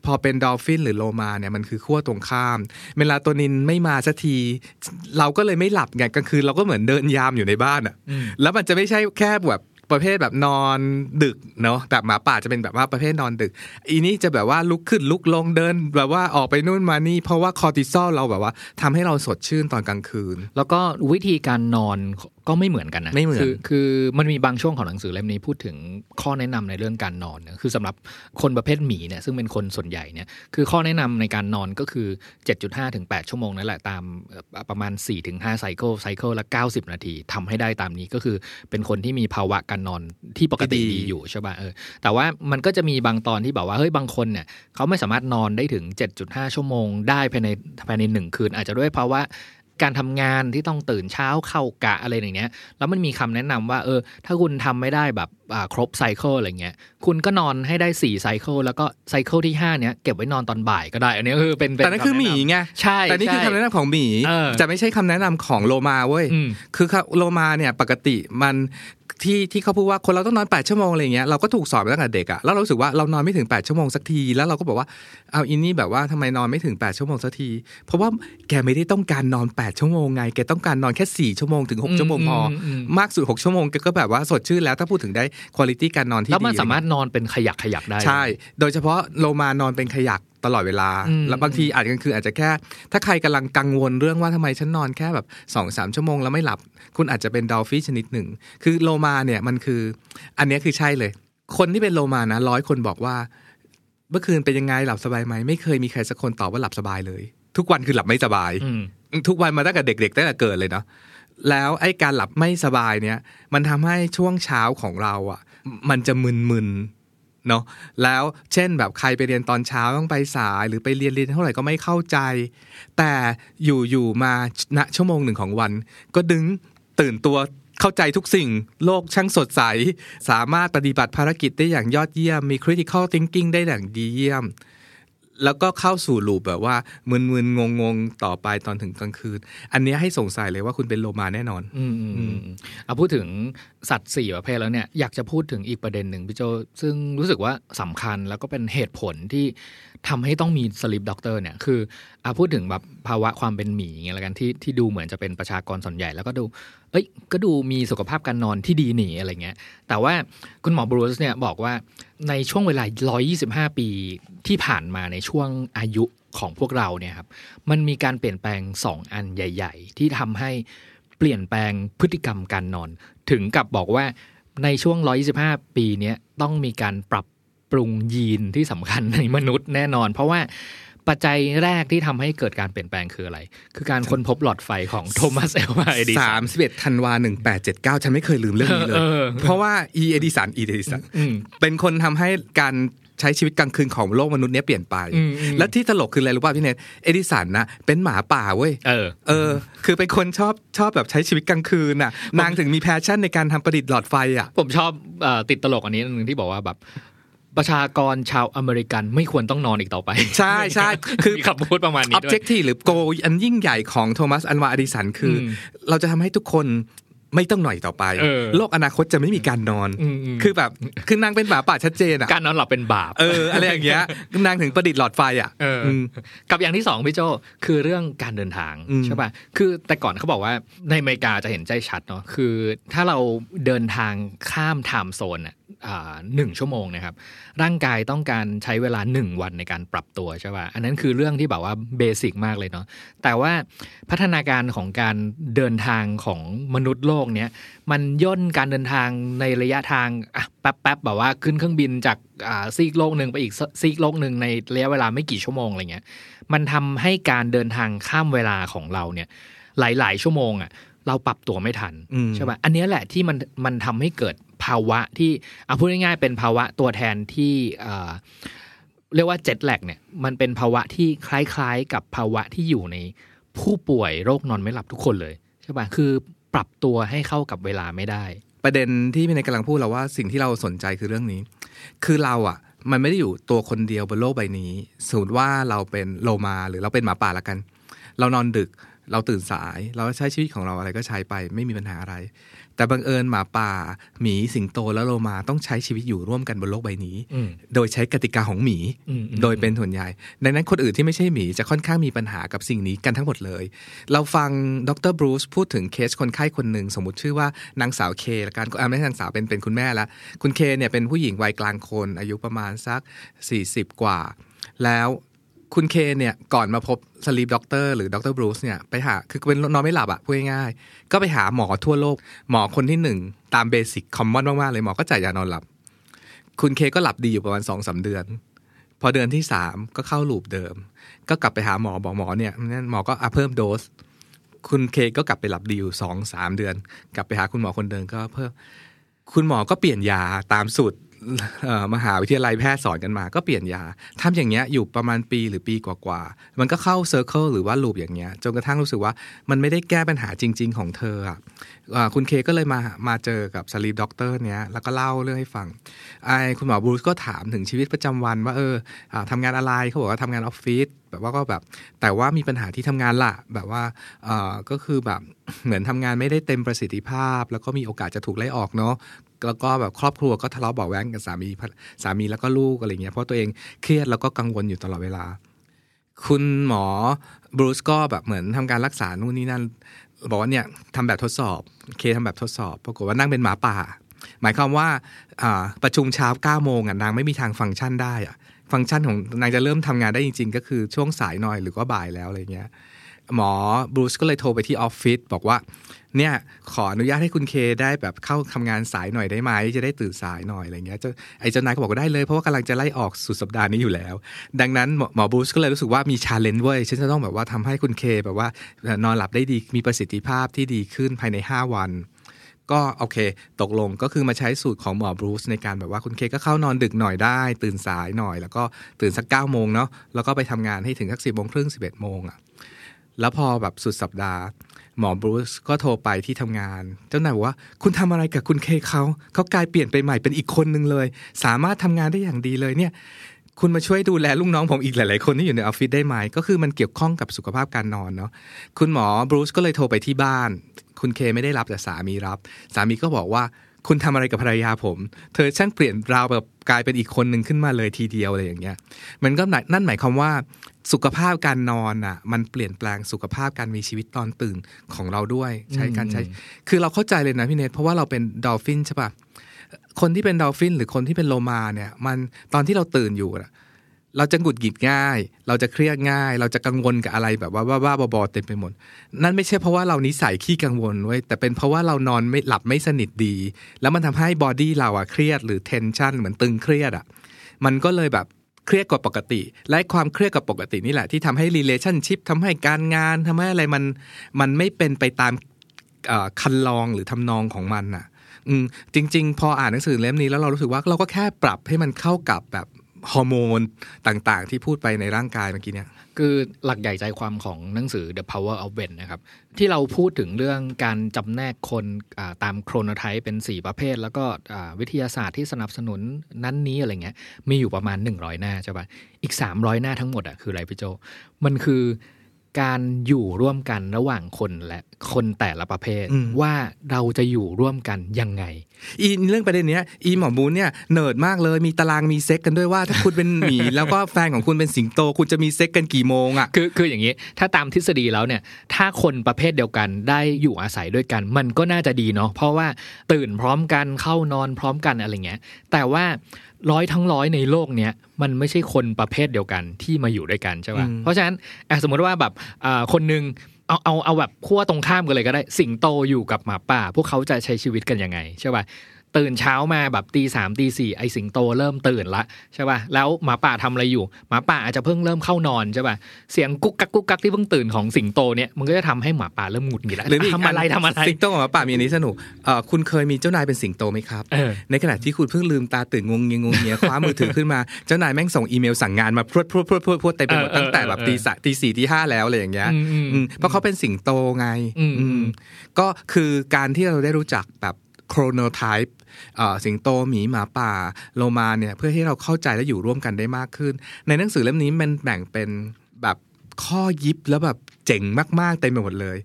พอเป็นดอลฟินหรือโลมาเนี่ยมันคือขั้วตรงข้าม เวลาตัวนินไม่มาสักที เราก็เลยไม่หลับไงกลางคืนเราก็เหมือนเดินยามอยู่ในบ้านอะ แล้วมันจะไม่ใช่แค่แบบ ประเภทแบบนอนดึกเนาะแต่หมาป่าจะเป็นแบบว่าประเภทนอนดึก อีนี่จะแบบว่าลุกขึ้นลุกลงเดิน แบบว่าออกไปนู่นมานี่ เพราะว่าคอร์ติซอลเราแบบว่าทำให้เราสดชื่นตอนกลางคืน แล้วก็วิธีการนอน ก็ไม่เหมือนกันนะไม่เหมือนคือคือมันมีบางช่วงของหนังสือเล่มนี้พูดถึงข้อแนะนำในเรื่องการนอนนะคือสำหรับคนประเภทหมีเนี่ยซึ่งเป็นคนส่วนใหญ่เนี่ยคือข้อแนะนำในการนอนก็คือ 7.5ถึง8ชั่วโมงนั่นแหละตามเอ่อประมาณ4-5ถึงไซเคิลไซเคิลละ 90 นาทีทำให้ได้ตามนี้ก็คือเป็นคนที่มีภาวะการนอนที่ปกติที่ดีดีอยู่ใช่ป่ะเออแต่ว่ามันก็จะมีบางตอนที่แบบว่าเฮ้ยบางคนเนี่ยเขาไม่สามารถนอนได้ถึง 7.5 ชั่วโมง ได้ภายในภายในหนึ่งคืนอาจจะด้วยภาวะ การทำงานที่ต้องตื่นเช้าเข้ากะอะไรอย่างเงี้ย แล้วมันมีคำแนะนำว่า เออ ถ้าคุณทำไม่ได้แบบ ครบไซเคิลอะไรเงี้ยคุณก็นอนให้ได้4ไซเคิลแล้วก็ไซเคิลที่5เนี้ยเก็บไว้นอนตอนบ่ายก็ได้ อันนี้ก็คือเป็นเป็แต่นั่นคือหมีไงใช่แต่นี่คือใช่คำแนะนำของหมีเออจะไม่ใช่คำแนะนำของโลมาเว้ยอืมคือโลมาเนี่ยปกติมันที่ที่เขาพูดว่าคนเราต้องนอน8ชั่วโมงอะไรเงี้ยเราก็ถูกสอนมาตั้งแต่เด็กอะแล้วเรารู้สึกว่าเรานอนไม่ถึง8ชั่วโมงสักทีแล้วเราก็บอกว่าเอาอินนี่แบบว่าทำไมนอนไม่ถึง8ชั่วโมงสักที เพราะว่าแกไม่ได้ต้องการนอน8ชั่วโมงไงแกต้องการนอนแค่4ชั่วโมงถึง6ชั่วโมงพออมอืมมากสุด6ชั่วโมงแกก็แบบว่าสดชื่นแล้วถ้าพูดถึงได้คุณภาพการนอนที่ดีแล้วมันสามารถนอนเป็นขยักขยักได้ ใช่ โดยเฉพาะโลมานอนเป็นขยักตลอดเวลาอืมแล้วบางทีอาจจะคืออาจจะแค่ ถ้าใครกำลังกังวลเรื่องว่าทำไมฉันนอนแค่แบบสองสามชั่วโมงแล้วไม่หลับ คุณอาจจะเป็นดอลฟี่ชนิดหนึ่ง คือโลมาเนี่ยมันคือ อันเนี้ยคือใช่เลย คนที่เป็นโลมานะร้อยคนบอกว่า เมื่อคืนเป็นยังไงหลับสบายไหมไม่เคยมีใครสักคนตอบว่าหลับสบายเลย ทุกวันคือหลับไม่สบายอืมทุกวันมาตั้งแต่เด็กๆตั้งแต่เกิดเลยเนาะ แล้วไอ้การหลับไม่สบายเนี่ย มันทำให้ช่วงเช้าของเราอะ มันจะมึนๆเนาะแล้วเช่นแบบใครไปเรียนตอนเช้าต้องไปสายหรือไปเรียนเรียนเท่าไหร่ก็ไม่เข้าใจ แต่อยู่ๆมาณชั่วโมงหนึ่งของวัน ก็ดึงตื่นตัวเข้าใจทุกสิ่ง โลกช่างสดใส สามารถปฏิบัติภารกิจได้อย่างยอดเยี่ยม มี critical thinking ได้อย่างดีเยี่ยม แล้วก็เข้าสู่ลูปแบบว่ามึนๆงงๆ ต่อไปตอนถึงกลางคืน อันเนี้ยให้สงสัยเลยว่าคุณเป็นโลมาแน่นอนอืมอืมอืมเอาพูดถึงสัตว์สี่ประเภทแล้วเนี่ยอยากจะพูดถึงอีกประเด็นหนึ่งพี่โจซึ่งรู้สึกว่าสำคัญแล้วก็เป็นเหตุผลที่ทำให้ต้องมีสลิปด็อกเตอร์เนี่ยคืออาพูดถึงแบบภาวะความเป็นหมีอย่างเงี้ยละกันที่ที่ดูเหมือนจะเป็นประชากรส่วนใหญ่แล้วก็ดู เอ้ยก็ดูมีสุขภาพการนอนที่ดีหนีอะไรเงี้ย แต่ว่าคุณหมอบรูซเนี่ยบอกว่าในช่วงเวลา 125 ปีที่ผ่านมาในช่วงอายุของพวกเราเนี่ยครับ มันมีการเปลี่ยนแปลง 2 อันใหญ่ ๆ ที่ทำให้เปลี่ยนแปลงพฤติกรรมการนอน ถึงกับบอกว่าในช่วง 125 ปีนี้ต้องมีการปรับปรุงยีนที่สำคัญในมนุษย์แน่นอน เพราะว่า ปัจจัยแรกที่ทำให้เกิดการเปลี่ยนแปลงคืออะไร คือการค้นพบหลอดไฟของโทมัสเอลวาเอดิสัสานมสิบเอ็ดธันวาหนึ่งแปดเจ็ดเก้าฉันไม่เคยลืมเรื่องนี้เลยเออเพราะว่าอีเอดิสันอีเอดิสันอืมเป็นคนทำให้การใช้ชีวิตกลางคืนของโลกมนุษย์เนี้ยเปลี่ยนไปอืมอืมและที่ตลกคืออะไรรู้ป่ะพี่เนทเอดิสันนะเป็นหมาป่าเว้ย เออ เออ คือเป็นคนชอบชอบแบบใช้ชีวิตกลางคืนน่ะ นางถึงมี passion ในการทำประดิษฐ์หลอดไฟอะ ผมชอบเอ่อติดตลกอันนี้อันหนึ่งที่บอกว่าแบบ ประชากรชาวอเมริกันไม่ควรต้องนอนอีกต่อไป ใช่ใช่คือมีคำพูดประมาณนี้ด้วย objective หรือ goal อันยิ่งใหญ่ของโทมัสอัลวาเอดิสันคืออืมเราจะทำให้ทุกคนไม่ต้องหน่อยต่อไปเออโลกอนาคตจะไม่มีการนอนอืมอืมคือแบบคือนางเป็นหมาป่าชัดเจนอะการนอนหลับเป็นบาปเอออะไรอย่างเงี้ยนางถึงประดิษฐ์หลอดไฟอะเอออมกับอย่างที่สองพี่โจคือเรื่องการเดินทางอืมใช่ป่ะคือแต่ก่อนเขาบอกว่าในอเมริกาจะเห็นใจชัดเนาะคือ ถ้าเราเดินทางข้ามไทม์โซนอะอ่า หนึ่งชั่วโมงนะครับ ร่างกายต้องการใช้เวลาหนึ่งวันในการปรับตัวใช่ป่ะอันนั้นคือเรื่องที่แบบว่าเบสิกมากเลยเนาะแต่ว่าพัฒนาการของการเดินทางของมนุษย์โลกเนี้ยมันย่นการเดินทางในระยะทางอะแป๊บๆแบบว่าขึ้นเครื่องบินจากอ่าซีกโลกหนึ่งไปอีกซีกโลกหนึ่งในระยะเวลาไม่กี่ชั่วโมงอะไรเงี้ยมันทำให้การเดินทางข้ามเวลาของเราเนี่ยหลาย ๆ ชั่วโมงอะเราปรับตัวไม่ทันอืมใช่ป่ะอันเนี้ยแหละที่มันมันทำให้เกิด ภาวะที่เอาพูดง่ายๆเป็นภาวะตัวแทนที่เรียกว่าเจ็ตแลกเนี่ยมันเป็นภาวะที่คล้ายๆ กับภาวะที่อยู่ในผู้ป่วยโรคนอนไม่หลับทุกคนเลยใช่ป่ะคือปรับตัวให้เข้ากับเวลาไม่ได้ ประเด็นที่พี่เนกำลังพูดเราว่าสิ่งที่เราสนใจคือเรื่องนี้ คือเราอะ มันไม่ได้อยู่ตัวคนเดียวบนโลกใบนี้สมมติว่าเราเป็นโลมาหรือเราเป็นหมาป่าละกัน เรานอนดึกเราตื่นสาย เราใช้ชีวิตของเราอะไรก็ใช้ไป ไม่มีปัญหาอะไร แต่บังเอิญหมาป่า หมีสิงโตและโลมาต้องใช้ชีวิตอยู่ร่วมกันบนโลกใบนี้อืมโดยใช้กติกาของหมีอืมอืมโดยเป็นส่วนใหญ่ ดังนั้นคนอื่นที่ไม่ใช่หมีจะค่อนข้างมีปัญหากับสิ่งนี้กันทั้งหมดเลย เราฟังดรบรูซพูดถึงเคสคนไข้คนหนึ่ง สมมติชื่อว่านางสาวเคละกันอ่าไม่ใช่นางสาวเป็นเป็นคุณแม่ละคุณเคเนี่ยเป็นผู้หญิงวัยกลางคน อายุประมาณสัก 40 กว่า แล้ว คุณเคเนี่ยก่อนมาพบ sleep doctor หรือด็อกเตอร์บรูซเนี่ยไปหาคือเป็นนอนไม่หลับอะพูดง่ายๆก็ไปหาหมอทั่วโลก หมอคนที่หนึ่งตาม basic common มากๆเลยหมอก็จ่ายยานอนหลับ คุณเคก็หลับดีอยู่ประมาณสองสามเดือน พอเดือนที่สามก็เข้า loop เดิม ก็กลับไปหาหมอบอกหมอเนี่ยนั่นหมอก็อะเพิ่มโดส คุณเคก็กลับไปหลับดีอยู่สองสามเดือน กลับไปหาคุณหมอคนเดิมก็เพิ่มคุณหมอก็เปลี่ยนยาตามสูตร มหาวิทยาลัยแพทย์สอนกันมา ก็เปลี่ยนยาทำอย่างเงี้ยอยู่ประมาณปีหรือปีกว่าๆมันก็เข้า circle หรือว่า loop อย่างเงี้ยจนกระทั่งรู้สึกว่ามันไม่ได้แก้ปัญหาจริง ๆ ของเธออะคุณเคก็เลยมามาเจอกับ sleep doctor เนี้ยแล้วก็เล่าเรื่องให้ฟังไอ้คุณหมอบรูซก็ถามถึงชีวิตประจำวันว่าเออทำงานอะไรเขาบอกว่าทำงานออฟฟิศแบบว่าก็แบบแต่ว่ามีปัญหาที่ทำงานละแบบว่าก็คือแบบเหมือนทำงานไม่ได้เต็มประสิทธิภาพ แล้วก็มีโอกาสจะถูกไล่ออกเนาะ แล้วก็แบบครอบครัวก็ทะเลาะเบาะแว้งกับสามีสามีแล้วก็ลูกอะไรเงี้ยเพราะตัวเองเครียดแล้วก็กังวลอยู่ตลอดเวลา คุณหมอบรูซก็แบบเหมือนทำการรักษานู่นนี่นั่นบอกว่าเนี่ยทำแบบทดสอบเคทำแบบทดสอบปรากฏว่านั่งเป็นหมาป่า หมายความว่าประชุมเช้า9ก้าโมงอะนางไม่มีทางฟังก์ชันได้อะฟังก์ชันของนางจะเริ่มทำงานได้จริง ๆ ก็คือช่วงสายหน่อยหรือว่าบ่ายแล้วอะไรเงี้ย หมอบรูซก็เลยโทรไปที่ออฟฟิศบอกว่า เนี่ยขออนุญาตให้คุณเคได้แบบเข้าทำงานสายหน่อยได้ไหมจะได้ตื่นสายหน่อยอะไรเงี้ยเจ้าไอ้เจ้านายก็บอกว่าได้เลยเพราะว่ากำลังจะไล่ออกสุดสัปดาห์นี้อยู่แล้ว ดังนั้นหมอบรูซก็เลยรู้สึกว่ามี challenge เว้ยฉันจะต้องแบบว่าทำให้คุณเคแบบว่านอนหลับได้ดีมีประสิทธิภาพที่ดีขึ้นภายใน 5 วันก็โอเค ตกลงก็คือมาใช้สูตรของหมอบรูซในการแบบว่าคุณเคก็เข้านอนดึกหน่อยได้ ตื่นสายหน่อย แล้วก็ตื่นสัก9ก้าโมงเนาะแล้วก็ไปทำงานให้ถึงสักสิบโมงครึ่งสิบเอ็ดโมงอะ แล้วพอแบบสุดสัปดาห์ หมอบรูซก็โทรไปที่ทำงาน เจ้านายบอกว่า คุณทำอะไรกับคุณเคเขาเขากลายเปลี่ยนไปใหม่เป็นอีกคนหนึ่งเลย สามารถทำงานได้อย่างดีเลยเนี่ยคุณมาช่วยดูแลลูกน้องผมอีกหลาย ๆ คนที่อยู่ในออฟฟิศได้ไหม ก็คือมันเกี่ยวข้องกับสุขภาพการนอนเนาะคุณหมอบรูซก็เลยโทรไปที่บ้าน คุณเคไม่ได้รับแต่สามีรับ สามีก็บอกว่า คุณทำอะไรกับภรรยาผม เธอช่างเปลี่ยนราวแบบกลายเป็นอีกคนหนึ่งขึ้นมาเลยทีเดียวอะไรอย่างเงี้ย มันก็หมายนั่นหมายความว่าสุขภาพการนอนอะ มันเปลี่ยนแปลงสุขภาพการมีชีวิตตอนตื่นของเราด้วย ใช้การใช้ คือเราเข้าใจเลยนะพี่เนทเพราะว่าเราเป็นดอลฟินใช่ปะคนที่เป็นดอลฟินหรือคนที่เป็นโลมาเนี่ย มันตอนที่เราตื่นอยู่อะ เราจะหงุดหงิดง่าย เราจะเครียดง่าย เราจะกังวลกับอะไรแบบว่าบ้าๆบอๆเต็มไปหมด นั่นไม่ใช่เพราะว่าเรานิสัยขี้กังวลเว้แต่เป็นเพราะว่าเรานอนไม่หลับไม่สนิทดี แล้วมันทำให้บอดี้เราอะเครียดหรือเทนชันเหมือนตึงเครียดอะมันก็เลยแบบเครียดกว่าปกติ และความเครียดกว่าปกตินี่แหละที่ทำให้ relationship ทำให้การงานทำให้อะไรมันมันไม่เป็นไปตามคันลองหรือทำนองของมันน่ะจริง ๆ พออ่านหนังสือเล่มนี้แล้วเรารู้สึกว่าเราก็แค่ปรับให้มันเข้ากับแบบ ฮอร์โมนต่างๆ ที่พูดไปในร่างกายเมื่อกี้เนี่ยคือหลักใหญ่ใจความของหนังสือ The Power of When นะครับที่เราพูดถึงเรื่องการจำแนกคนตามโครโนไทป์เป็น 4 ประเภท แล้วก็วิทยาศาสตร์ที่สนับสนุนนั้นนี้อะไรเงี้ยมีอยู่ประมาณ 100 หน้าใช่ปะอีก 300 หน้าทั้งหมดอะคืออะไรพี่โจ มันคือ การอยู่ร่วมกันระหว่างคนและคนแต่ละประเภทอืมว่าเราจะอยู่ร่วมกันยังไง อีเรื่องประเด็นเนี้ยอีหมอบรูซเนี่ยเนิร์ดมากเลยมีตารางมีเซ็กซ์กันด้วยว่าถ้าคุณเป็นหมี แล้วก็แฟนของคุณเป็นสิงโต คุณจะมีเซ็กซ์กันกี่โมงอะคือคืออย่างนี้ ถ้าตามทฤษฎีแล้วเนี่ย ถ้าคนประเภทเดียวกันได้อยู่อาศัยด้วยกัน มันก็น่าจะดีเนาะเพราะว่าตื่นพร้อมกันเข้านอนพร้อมกันอะไรเงี้ยแต่ว่า ร้อยทั้งร้อยในโลกเนี้ยมันไม่ใช่คนประเภทเดียวกันที่มาอยู่ด้วยกันใช่ป่ะอืมเพราะฉะนั้นอะสมมติว่าแบบอ่าคนหนึ่งเอาเอาเอาแบบขั้วตรงข้ามกันเลยก็ได้สิงโตอยู่กับหมาป่า พวกเขาจะใช้ชีวิตกันยังไงใช่ป่ะ ตื่นเช้ามาแบบตีสามตีสี่ไอสิงโตเริ่มตื่นละใช่ป่ะแล้วหมาป่าทำอะไรอยู่หมาป่าอาจจะเพิ่งเริ่มเข้านอนใช่ป่ะเสียงกุ๊กกักกุ๊กกักที่เพิ่งตื่นของสิงโตเนี่ยมันก็จะทำให้หมาป่าเริ่มหงุดหงิดแล้วหรือมีกทำอะไรทำอะไรสิงโตกับหมาป่ามีอันนี้สนุกเอ่อคุณเคยมีเจ้านายเป็นสิงโตไหมครับเออในขณะที่คุณเพิ่งลืมตาตื่นงงเงียงงเงียคว้ามือถือขึ้นมาเจ้านายแม่งส่งอีเมลสั่งงานมาพรวดพรวดพรวดพรวดพรวดเต็มไปหมดเออเออตั้งแต่แบบเออตีสะตีสี่ตีห้าแล้วอะไรอย่างเงี้ยอืมอืมอืมเพราะเขาเป็นสิงโตไงอืมอืมอืมก็คือการที่เราได้รู้จักแบบ โครโนไทป์สิงโตหมีหมาป่าโลมาเนี่ยเพื่อให้เราเข้าใจและอยู่ร่วมกันได้มากขึ้น ในหนังสือเล่มนี้มันแบ่งเป็นแบบข้อยิบแล้วแบบเจ๋งมากๆเต็มไปหมดเลย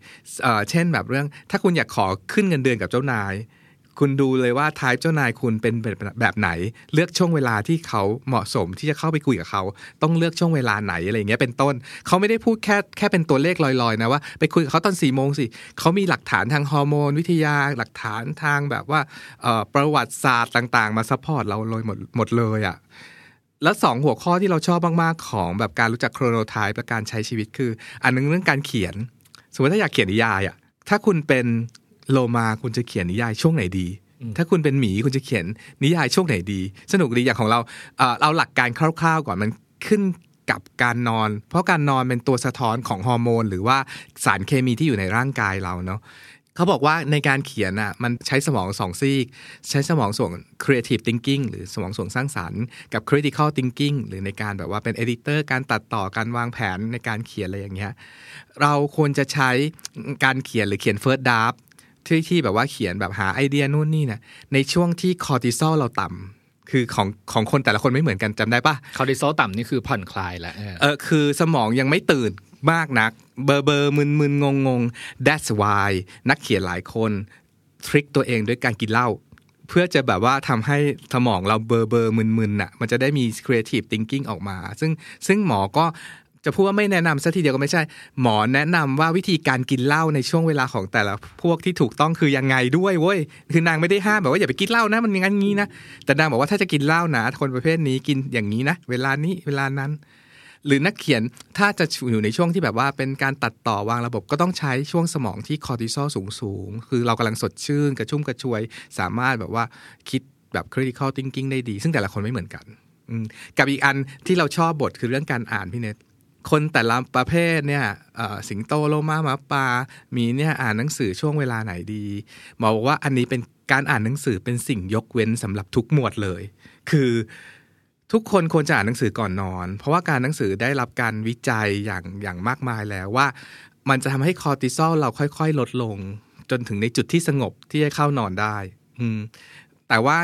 เเช่นแบบเรื่องถ้าคุณอยากขอขึ้นเงินเดือนกับเจ้านาย คุณดูเลยว่าทายเจ้านายคุณเป็นแบบไหน เลือกช่วงเวลาที่เขาเหมาะสมที่จะเข้าไปคุยกับเขา ต้องเลือกช่วงเวลาไหนอะไรอย่างเงี้ยเป็นต้น เขาไม่ได้พูดแค่แค่เป็นตัวเลขลอยๆนะว่าไปคุยกับเขาตอนสี่โมงสิเขามีหลักฐานทางฮอร์โมนวิทยาหลักฐานทางแบบว่าประวัติศาสตร์ต่าง ๆ มา support เราเลยหมดหมดเลยอะ่ะแล้วสองหัวข้อที่เราชอบมากๆของแบบการรู้จัก chronotype และการใช้ชีวิตคือ อันนึงเรื่องการเขียน สมมติถ้าอยากเขียนนิยายอะถ้าคุณเป็น โลมาคุณจะเขียนนิยายช่วงไหนดี ถ้าคุณเป็นหมีคุณจะเขียนนิยายช่วงไหนดี สนุกดีอย่างของเราเอ่อเราหลักการคร่าวๆก่อนมันขึ้นกับการนอน เพราะการนอนเป็นตัวสะท้อนของฮอร์โมน หรือว่าสารเคมีที่อยู่ในร่างกายเราเนาะเขาบอกว่าในการเขียนอะมันใช้สมองสองซีก ใช้สมองส่วน creative thinking หรือสมองส่วนสร้างสรรค์กับ critical thinking หรือในการแบบว่าเป็น editor การตัดต่อการวางแผนในการเขียนอะไรอย่างเงี้ยเราควรจะใช้การเขียนหรือเขียน first draft ที่ที่แบบว่าเขียนแบบหาไอเดียนู่นนี่นะในช่วงที่คอร์ติซอลเราต่ำคือของของคนแต่ละคนไม่เหมือนกันจำได้ปะคอร์ติซอลต่ำนี่คือผ่อนคลายแล้วเออเออคือสมองยังไม่ตื่นมากนัก เบอร์เบอร์มึนมึนงงง that's why นักเขียนหลายคน trick ตัวเองด้วยการกินเหล้าเพื่อจะแบบว่าทำให้สมองเราเบอร์เบอร์มึนมึนน่ะมันจะได้มี creative thinking ออกมา ซึ่งซึ่งหมอก็ จะพูดว่าไม่แนะนำซะทีเดียวก็ไม่ใช่ หมอแนะนำว่าวิธีการกินเหล้าในช่วงเวลาของแต่ละพวกที่ถูกต้องคือยังไงด้วยเว้ยคือนางไม่ได้ห้ามแบบว่าอย่าไปกินเหล้านะมันอย่างนั้นงี้นะแต่นางบอกว่าถ้าจะกินเหล้านะคนประเภทนี้กินอย่างนี้นะเวลานี้เวลานั้น หรือนักเขียนถ้าจะอยู่ในช่วงที่แบบว่าเป็นการตัดต่อวางระบบก็ต้องใช้ช่วงสมองที่คอร์ติซอลสูงสูงๆคือเรากำลังสดชื่นกระชุ่มกระชวย สามารถแบบว่าคิดแบบ critical thinking ได้ดี ซึ่งแต่ละคนไม่เหมือนกันกับอีกอันที่เราชอบบทคือเรื่องการอ่านพี่เนต คนแต่ละประเภทเนี่ยสิงโตโลมาหมาปลามีเนี่ยอ่านหนังสือช่วงเวลาไหนดีหมอบอกว่าอันนี้เป็นการอ่านหนังสือเป็นสิ่งยกเว้นสำหรับทุกหมวดเลย คือทุกคนควรจะอ่านหนังสือก่อนนอน เพราะว่าการหนังสือได้รับการวิจัยอย่างอย่างมากมายแล้วว่า มันจะทำให้คอร์ติซอลเราค่อย ๆ ลดลง จนถึงในจุดที่สงบที่จะเข้านอนได้ อืแต่ว่า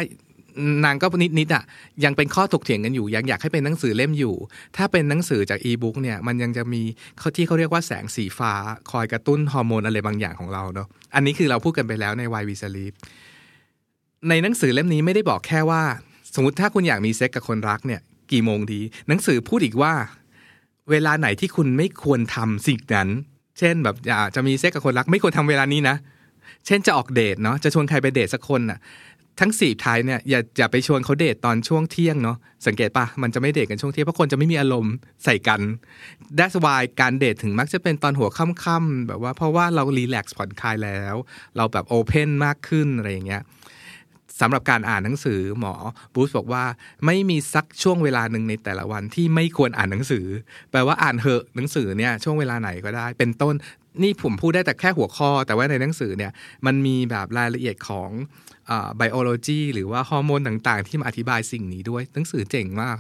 นางก็นิดๆอะยังเป็นข้อถกเถียงกันอยู่ ยังอยากให้เป็นหนังสือเล่มอยู่ ถ้าเป็นหนังสือจากอีบุ๊กเนี่ยมันยังจะมีเขาที่เขาเรียกว่าแสงสีฟ้า คอยกระตุ้นฮอร์โมนอะไรบางอย่างของเราเนาะอันนี้คือเราพูดกันไปแล้วใน Why We Sleep ในหนังสือเล่มนี้ไม่ได้บอกแค่ว่า สมมติถ้าคุณอยากมีเซ็กกับคนรักเนี่ยกี่โมงดี หนังสือพูดอีกว่า เวลาไหนที่คุณไม่ควรทำสิ่งนั้น เช่นแบบอยากจะมีเซ็กกับคนรัก ไม่ควรทำเวลานี้นะเช่นจะออกเดทเนาะจะชวนใครไปเดทสักคนน่ะ ทั้งสี่ท้ายเนี่ยอย่าอย่าไปชวนเขาเดทตอนช่วงเที่ยงเนาะสังเกตปะมันจะไม่เดทกันช่วงเที่ยงเพราะคนจะไม่มีอารมณ์ใส่กัน that's why การเดทถึงมักจะเป็นตอนหัวค่ำๆแบบว่าเพราะว่าเรารีแลกซ์ผ่อนคลายแล้ว เราแบบโอเพนมากขึ้นอะไรอย่างเงี้ยสำหรับการอ่านหนังสือหมอบูธบอกว่าไม่มีสักช่วงเวลาหนึ่งในแต่ละวันที่ไม่ควรอ่านหนังสือ แปลว่าอ่านเหอะหนังสือเนี่ยช่วงเวลาไหนก็ได้ เป็นต้นนี่ผมพูดได้แต่แค่หัวข้อ แต่ว่าในหนังสือเนี่ยมันมีแบบรายละเอียดของ ไบโอโลจีหรือว่าฮอร์โมนต่างๆ ที่มาอธิบายสิ่งนี้ด้วยหนังสือเจ๋งมาก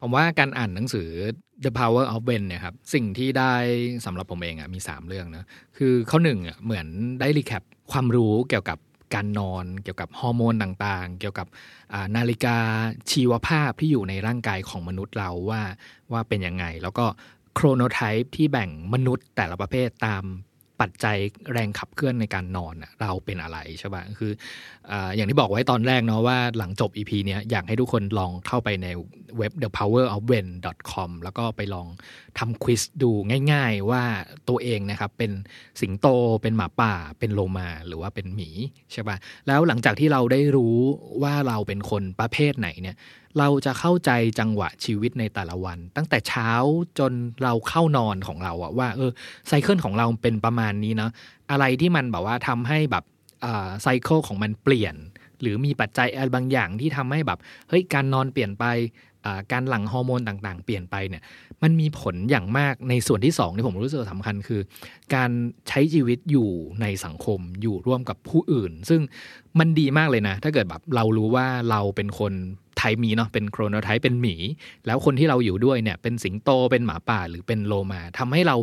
ผมว่าการอ่านหนังสือ The Power of When เนี่ยครับสิ่งที่ได้สำหรับผมเองอะมี 3 เรื่องนะคือข้อหนึ่งอะเหมือนได้รีแคปความรู้เกี่ยวกับการนอน เกี่ยวกับฮอร์โมนต่างๆ เกี่ยวกับนาฬิกาชีวภาพที่อยู่ในร่างกายของมนุษย์เราว่าว่าเป็นยังไง แล้วก็โครโนไทป์ที่แบ่งมนุษย์แต่ละประเภทตาม ปัจจัยแรงขับเคลื่อนในการนอนเราเป็นอะไรใช่ป่ะคืออย่างที่บอกไว้ตอนแรกเนาะว่าหลังจบ EP เนี้ยอยากให้ทุกคนลองเข้าไปในเว็บ thepowerofwen.com แล้วก็ไปลองทำควิสดูง่าย ๆ ว่าตัวเองนะครับเป็นสิงโตเป็นหมาป่า เป็นโลมาหรือว่าเป็นหมีใช่ป่ะแล้วหลังจากที่เราได้รู้ว่าเราเป็นคนประเภทไหนเนี่ย เราจะเข้าใจจังหวะชีวิตในแต่ละวัน ตั้งแต่เช้าจนเราเข้านอนของเราอะว่าเออไซเคิลของเราเป็นประมาณนี้เนาะอะไรที่มันแบบว่าทำให้แบบไซเคิลของมันเปลี่ยน หรือมีปัจจัยอะไรบางอย่างที่ทำให้แบบเฮ้ยการนอนเปลี่ยนไปการหลั่งฮอร์โมนต่างๆ เปลี่ยนไปเนี่ย มันมีผลอย่างมากในส่วนที่สองที่ผมรู้สึกสำคัญคือ การใช้ชีวิตอยู่ในสังคมอยู่ร่วมกับผู้อื่น ซึ่งมันดีมากเลยนะ ถ้าเกิดแบบเรารู้ว่าเราเป็นคนไทยมีเนาะเป็นโครโนไทป์เป็นหมี แล้วคนที่เราอยู่ด้วยเนี่ยเป็นสิงโตเป็นหมาป่าหรือเป็นโลมาทำให้เรา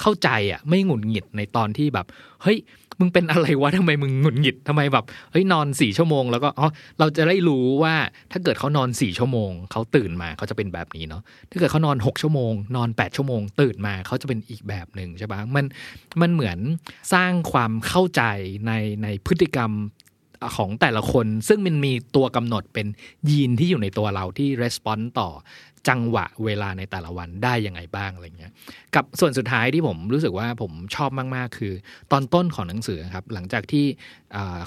เข้าใจอะไม่หงุดหงิดในตอนที่แบบเฮ้ย มึงเป็นอะไรวะทำไมมึงหงุดหงิดทำไมแบบเฮ้ยนอนสี่ชั่วโมงแล้วก็อ๋อเราจะได้รู้ว่าถ้าเกิดเขานอนสี่ชั่วโมงเขาตื่นมาเขาจะเป็นแบบนี้เนาะถ้าเกิดเขานอนหกชั่วโมง นอนแปดชั่วโมง ตื่นมาเขาจะเป็นอีกแบบหนึ่งใช่ปะมันมันเหมือนสร้างความเข้าใจในในพฤติกรรมของแต่ละคนซึ่งมันมีตัวกำหนดเป็นยีนที่อยู่ในตัวเราที่ response ต่อ จังหวะเวลาในแต่ละวันได้ยังไงบ้างอะไรเงี้ยกับส่วนสุดท้ายที่ผมรู้สึกว่าผมชอบมากๆ คือ ตอนต้นของหนังสือครับหลังจากที่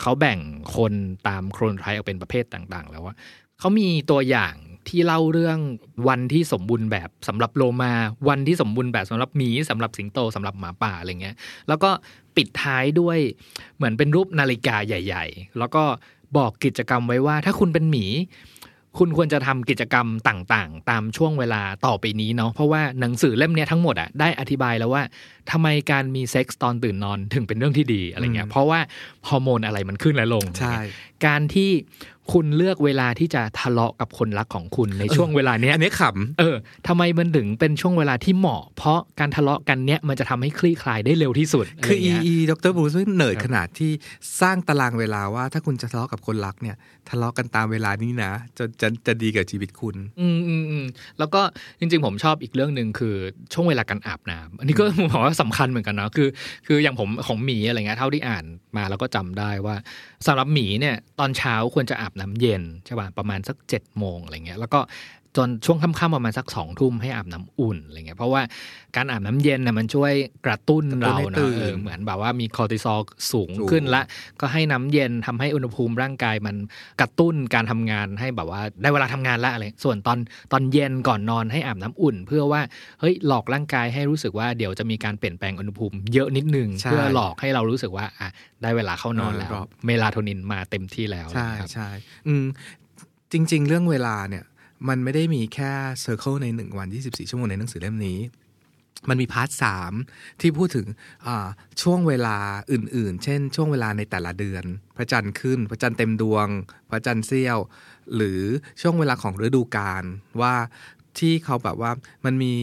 เขาแบ่งคนตามโครนไทป์ออกเป็นประเภทต่างๆ แล้วว่าเขามีตัวอย่างที่เล่าเรื่องวันที่สมบูรณ์แบบสำหรับโลมา วันที่สมบูรณ์แบบสำหรับหมีสำหรับสิงโตสำหรับหมาป่าอะไรเงี้ยแล้วก็ปิดท้ายด้วยเหมือนเป็นรูปนาฬิกาใหญ่ ๆ แล้วก็บอกกิจกรรมไว้ว่าถ้าคุณเป็นหมี คุณควรจะทำกิจกรรมต่างๆ ตามช่วงเวลาต่อไปนี้เนาะเพราะว่าหนังสือเล่มนี้ทั้งหมดอะได้อธิบายแล้วว่าทำไมการมีเซ็กส์ตอนตื่นนอนถึงเป็นเรื่องที่ดีอะไรเงี้ยเพราะว่าฮอร์โมนอะไรมันขึ้นและลงใช่การที่คุณเลือกเวลาที่จะทะเลาะกับคนรักของคุณในช่วงเวลาเนี้ยอันนี้ขเออทำไมมันถึงเป็นช่วงเวลาที่เหมาะ เพราะการทะเลาะกันเนี้ยมันจะทำให้คลี่คลายได้เร็วที่สุดำคือะไรอีเงี้ยอีดรบรูซเหนื่อยครับขนาดที่สร้างตารางเวลาว่า ถ้าคุณจะทะเลาะกับคนรักเนี่ย ทะเลาะกันตามเวลานี้นะจะจะจะดีกับชีวิตคุณ อืมอืมอืมแล้วก็จริง ๆ ผมชอบอีกเรื่องหนึ่งคือช่วงเวลาการอาบน้ำอันนี้ก็ผมบอกว่าสำคัญเหมือนกันนะคือ คืออย่างผมของหมีอะไรเงี้ยเท่าที่อ่านมาแล้วก็จำได้ว่าสำหรับหมีเนี่ยตอนเช้าควรจะอาบน้ำเย็นใช่ป่ะประมาณสักเจ็ดโมงอะไรเงี้ยแล้วก็ จนช่วงค่ำๆประมาณสักสองทุ่มให้อาบน้ำอุ่นอะไรเงี้ยเพราะว่าการอาบน้ำเย็นน่ะมันช่วยกระตุ้นกระตุ้นเราให้เนตื่อะนเออเหมือนแบบว่ามีคอร์ติซอลสูงสูงขึ้นละ ก็ให้น้ำเย็นทำให้อุณหภูมิร่างกายมันกระตุ้นการทำงานให้แบบว่าได้เวลาทำงานละอะไรส่วนตอนตอนเย็นก่อนนอนให้อาบน้ำอุ่น เพื่อว่าเฮ้ยหลอกร่างกายให้รู้สึกว่าเดี๋ยวจะมีการเปลี่ยนแปลงอุณหภูมิเยอะนิดนึงใช่เพื่อหลอกให้เรารู้สึกว่าอะได้เวลาเข้านอนเออแล้วรอบเมลาโทนินมาเต็มที่แล้วใช่นะครับใช่อืมจริง ๆ เรื่องเวลาเนี่ย มันไม่ได้มีแค่ circle ในหนึ่งวัน 24 ชั่วโมงในหนังสือเล่มนี้ มันมี part สามที่พูดถึงช่วงเวลาอื่น ๆ เช่น ช่วงเวลาในแต่ละเดือน พระจันทร์ขึ้น พระจันทร์เต็มดวง พระจันทร์เสี้ยว หรือช่วงเวลาของฤดูกาลว่าที่เขาแบบว่ามันมี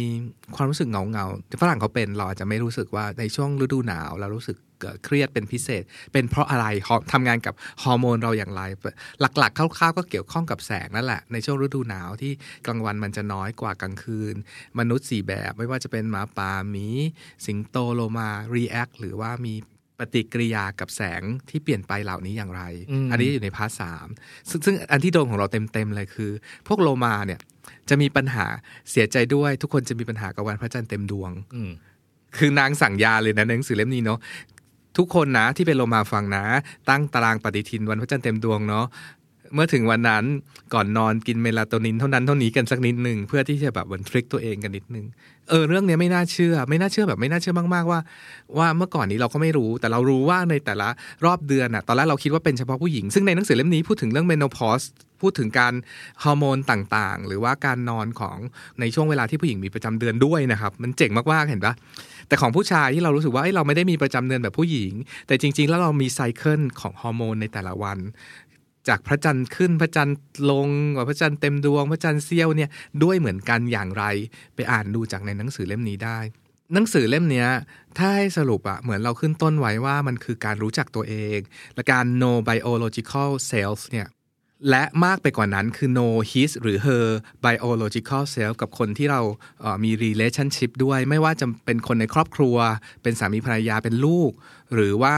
ความรู้สึกเหงาเงาๆฝรั่งเขาเป็นเราอาจจะไม่รู้สึกว่าในช่วงฤดูหนาวเรารู้สึก เอ่อเครียดเป็นพิเศษ เป็นเพราะอะไรฮอร์ทำงานกับฮอร์โมนเราอย่างไร หลักๆคร่าวๆก็เกี่ยวข้องกับแสงนั่นแหละ ในช่วงฤดูหนาวที่กลางวันมันจะน้อยกว่ากลางคืน มนุษย์สี่แบบ ไม่ว่าจะเป็นหมาป่าหมี สิงโตโลมา react หรือว่ามีปฏิกิริยากับแสงที่เปลี่ยนไปเหล่านี้อย่างไรอืมอันนี้อยู่ใน part สามซึ่งซึ่งอันที่โดนของเราเต็มๆเลยคือ พวกโลมาเนี่ยจะมีปัญหาเสียใจด้วย ทุกคนจะมีปัญหากับวันพระจันทร์เต็มดวงอืมคือนางสั่งยาเลยนะในหนังสือเล่มนี้เนาะ ทุกคนนะที่เป็นโลมาฟังนะ ตั้งตารางปฏิทินวันพระจันทร์เต็มดวงเนาะเมื่อถึงวันนั้นก่อนนอนกินเมลาโทนินเท่านั้นเท่านี้กันสักนิดหนึ่งเพื่อที่จะแบบเหมือนทริคตัวเองกันนิดนึงเออเรื่องนี้ไม่น่าเชื่อ ไม่น่าเชื่อแบบไม่น่าเชื่อมากๆว่า ว่าเมื่อก่อนนี้เราก็ไม่รู้ แต่เรารู้ว่าในแต่ละรอบเดือนอะตอนแรกเราคิดว่าเป็นเฉพาะผู้หญิง ซึ่งในหนังสือเล่มนี้พูดถึงเรื่องเมโนพอสพูดถึงการฮอร์โมนต่างๆ หรือว่าการนอนของในช่วงเวลาที่ผู้หญิงมีประจำเดือนด้วยนะครับ มันเจ๋งมากๆเห็นปะ แต่ของผู้ชายที่เรารู้สึกว่าเราไม่ได้มีประจำเดือนแบบผู้หญิง แต่จริง ๆ แล้วเรามีไซเคิลของฮอร์โมนในแต่ละวันจากพระจันทร์ขึ้นพระจันทร์ลงว่าพระจันทร์เต็มดวง พระจันทร์เสี้ยวเนี่ยด้วยเหมือนกันอย่างไร ไปอ่านดูจากในหนังสือเล่มนี้ได้ หนังสือเล่มเนี้ยถ้าให้สรุปอะเหมือนเราขึ้นต้นไว้ว่ามันคือการรู้จักตัวเอง และการ know biological self เนี่ย และมากไปกว่านั้นคือ know his หรือ her biological self กับคนที่เรามี relationship ด้วย ไม่ว่าจะเป็นคนในครอบครัว เป็นสามีภรรยาเป็นลูก หรือว่า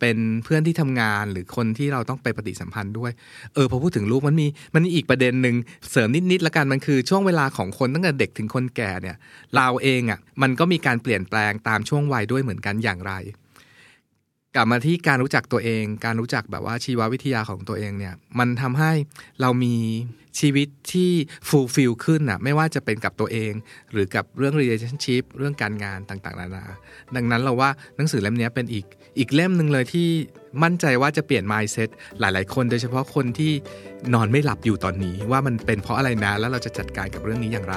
เป็นเพื่อนที่ทำงานหรือคนที่เราต้องไปปฏิสัมพันธ์ด้วย เออพอพูดถึงลูกมันมีมันมีอีกประเด็นหนึ่งเสริมนิดๆละกันมันคือช่วงเวลาของคนตั้งแต่เด็กถึงคนแก่เนี่ย เราเองอะ่ะมันก็มีการเปลี่ยนแปลงตามช่วงวัยด้วยเหมือนกันอย่างไร กลับมาที่การรู้จักตัวเอง การรู้จักแบบว่าชีววิทยาของตัวเองเนี่ย มันทำให้เรามีชีวิตที่ fulfill ขึ้นอะ ไม่ว่าจะเป็นกับตัวเอง หรือกับเรื่อง relationship เรื่องการงานต่างๆ นานา ดังนั้นเราว่าหนังสือเล่มนี้เป็นอีกอีกเล่มหนึ่งเลยที่มั่นใจว่าจะเปลี่ยน mindset หลายๆ คน โดยเฉพาะคนที่นอนไม่หลับอยู่ตอนนี้ว่ามันเป็นเพราะอะไรนะ แล้วเราจะจัดการกับเรื่องนี้อย่างไร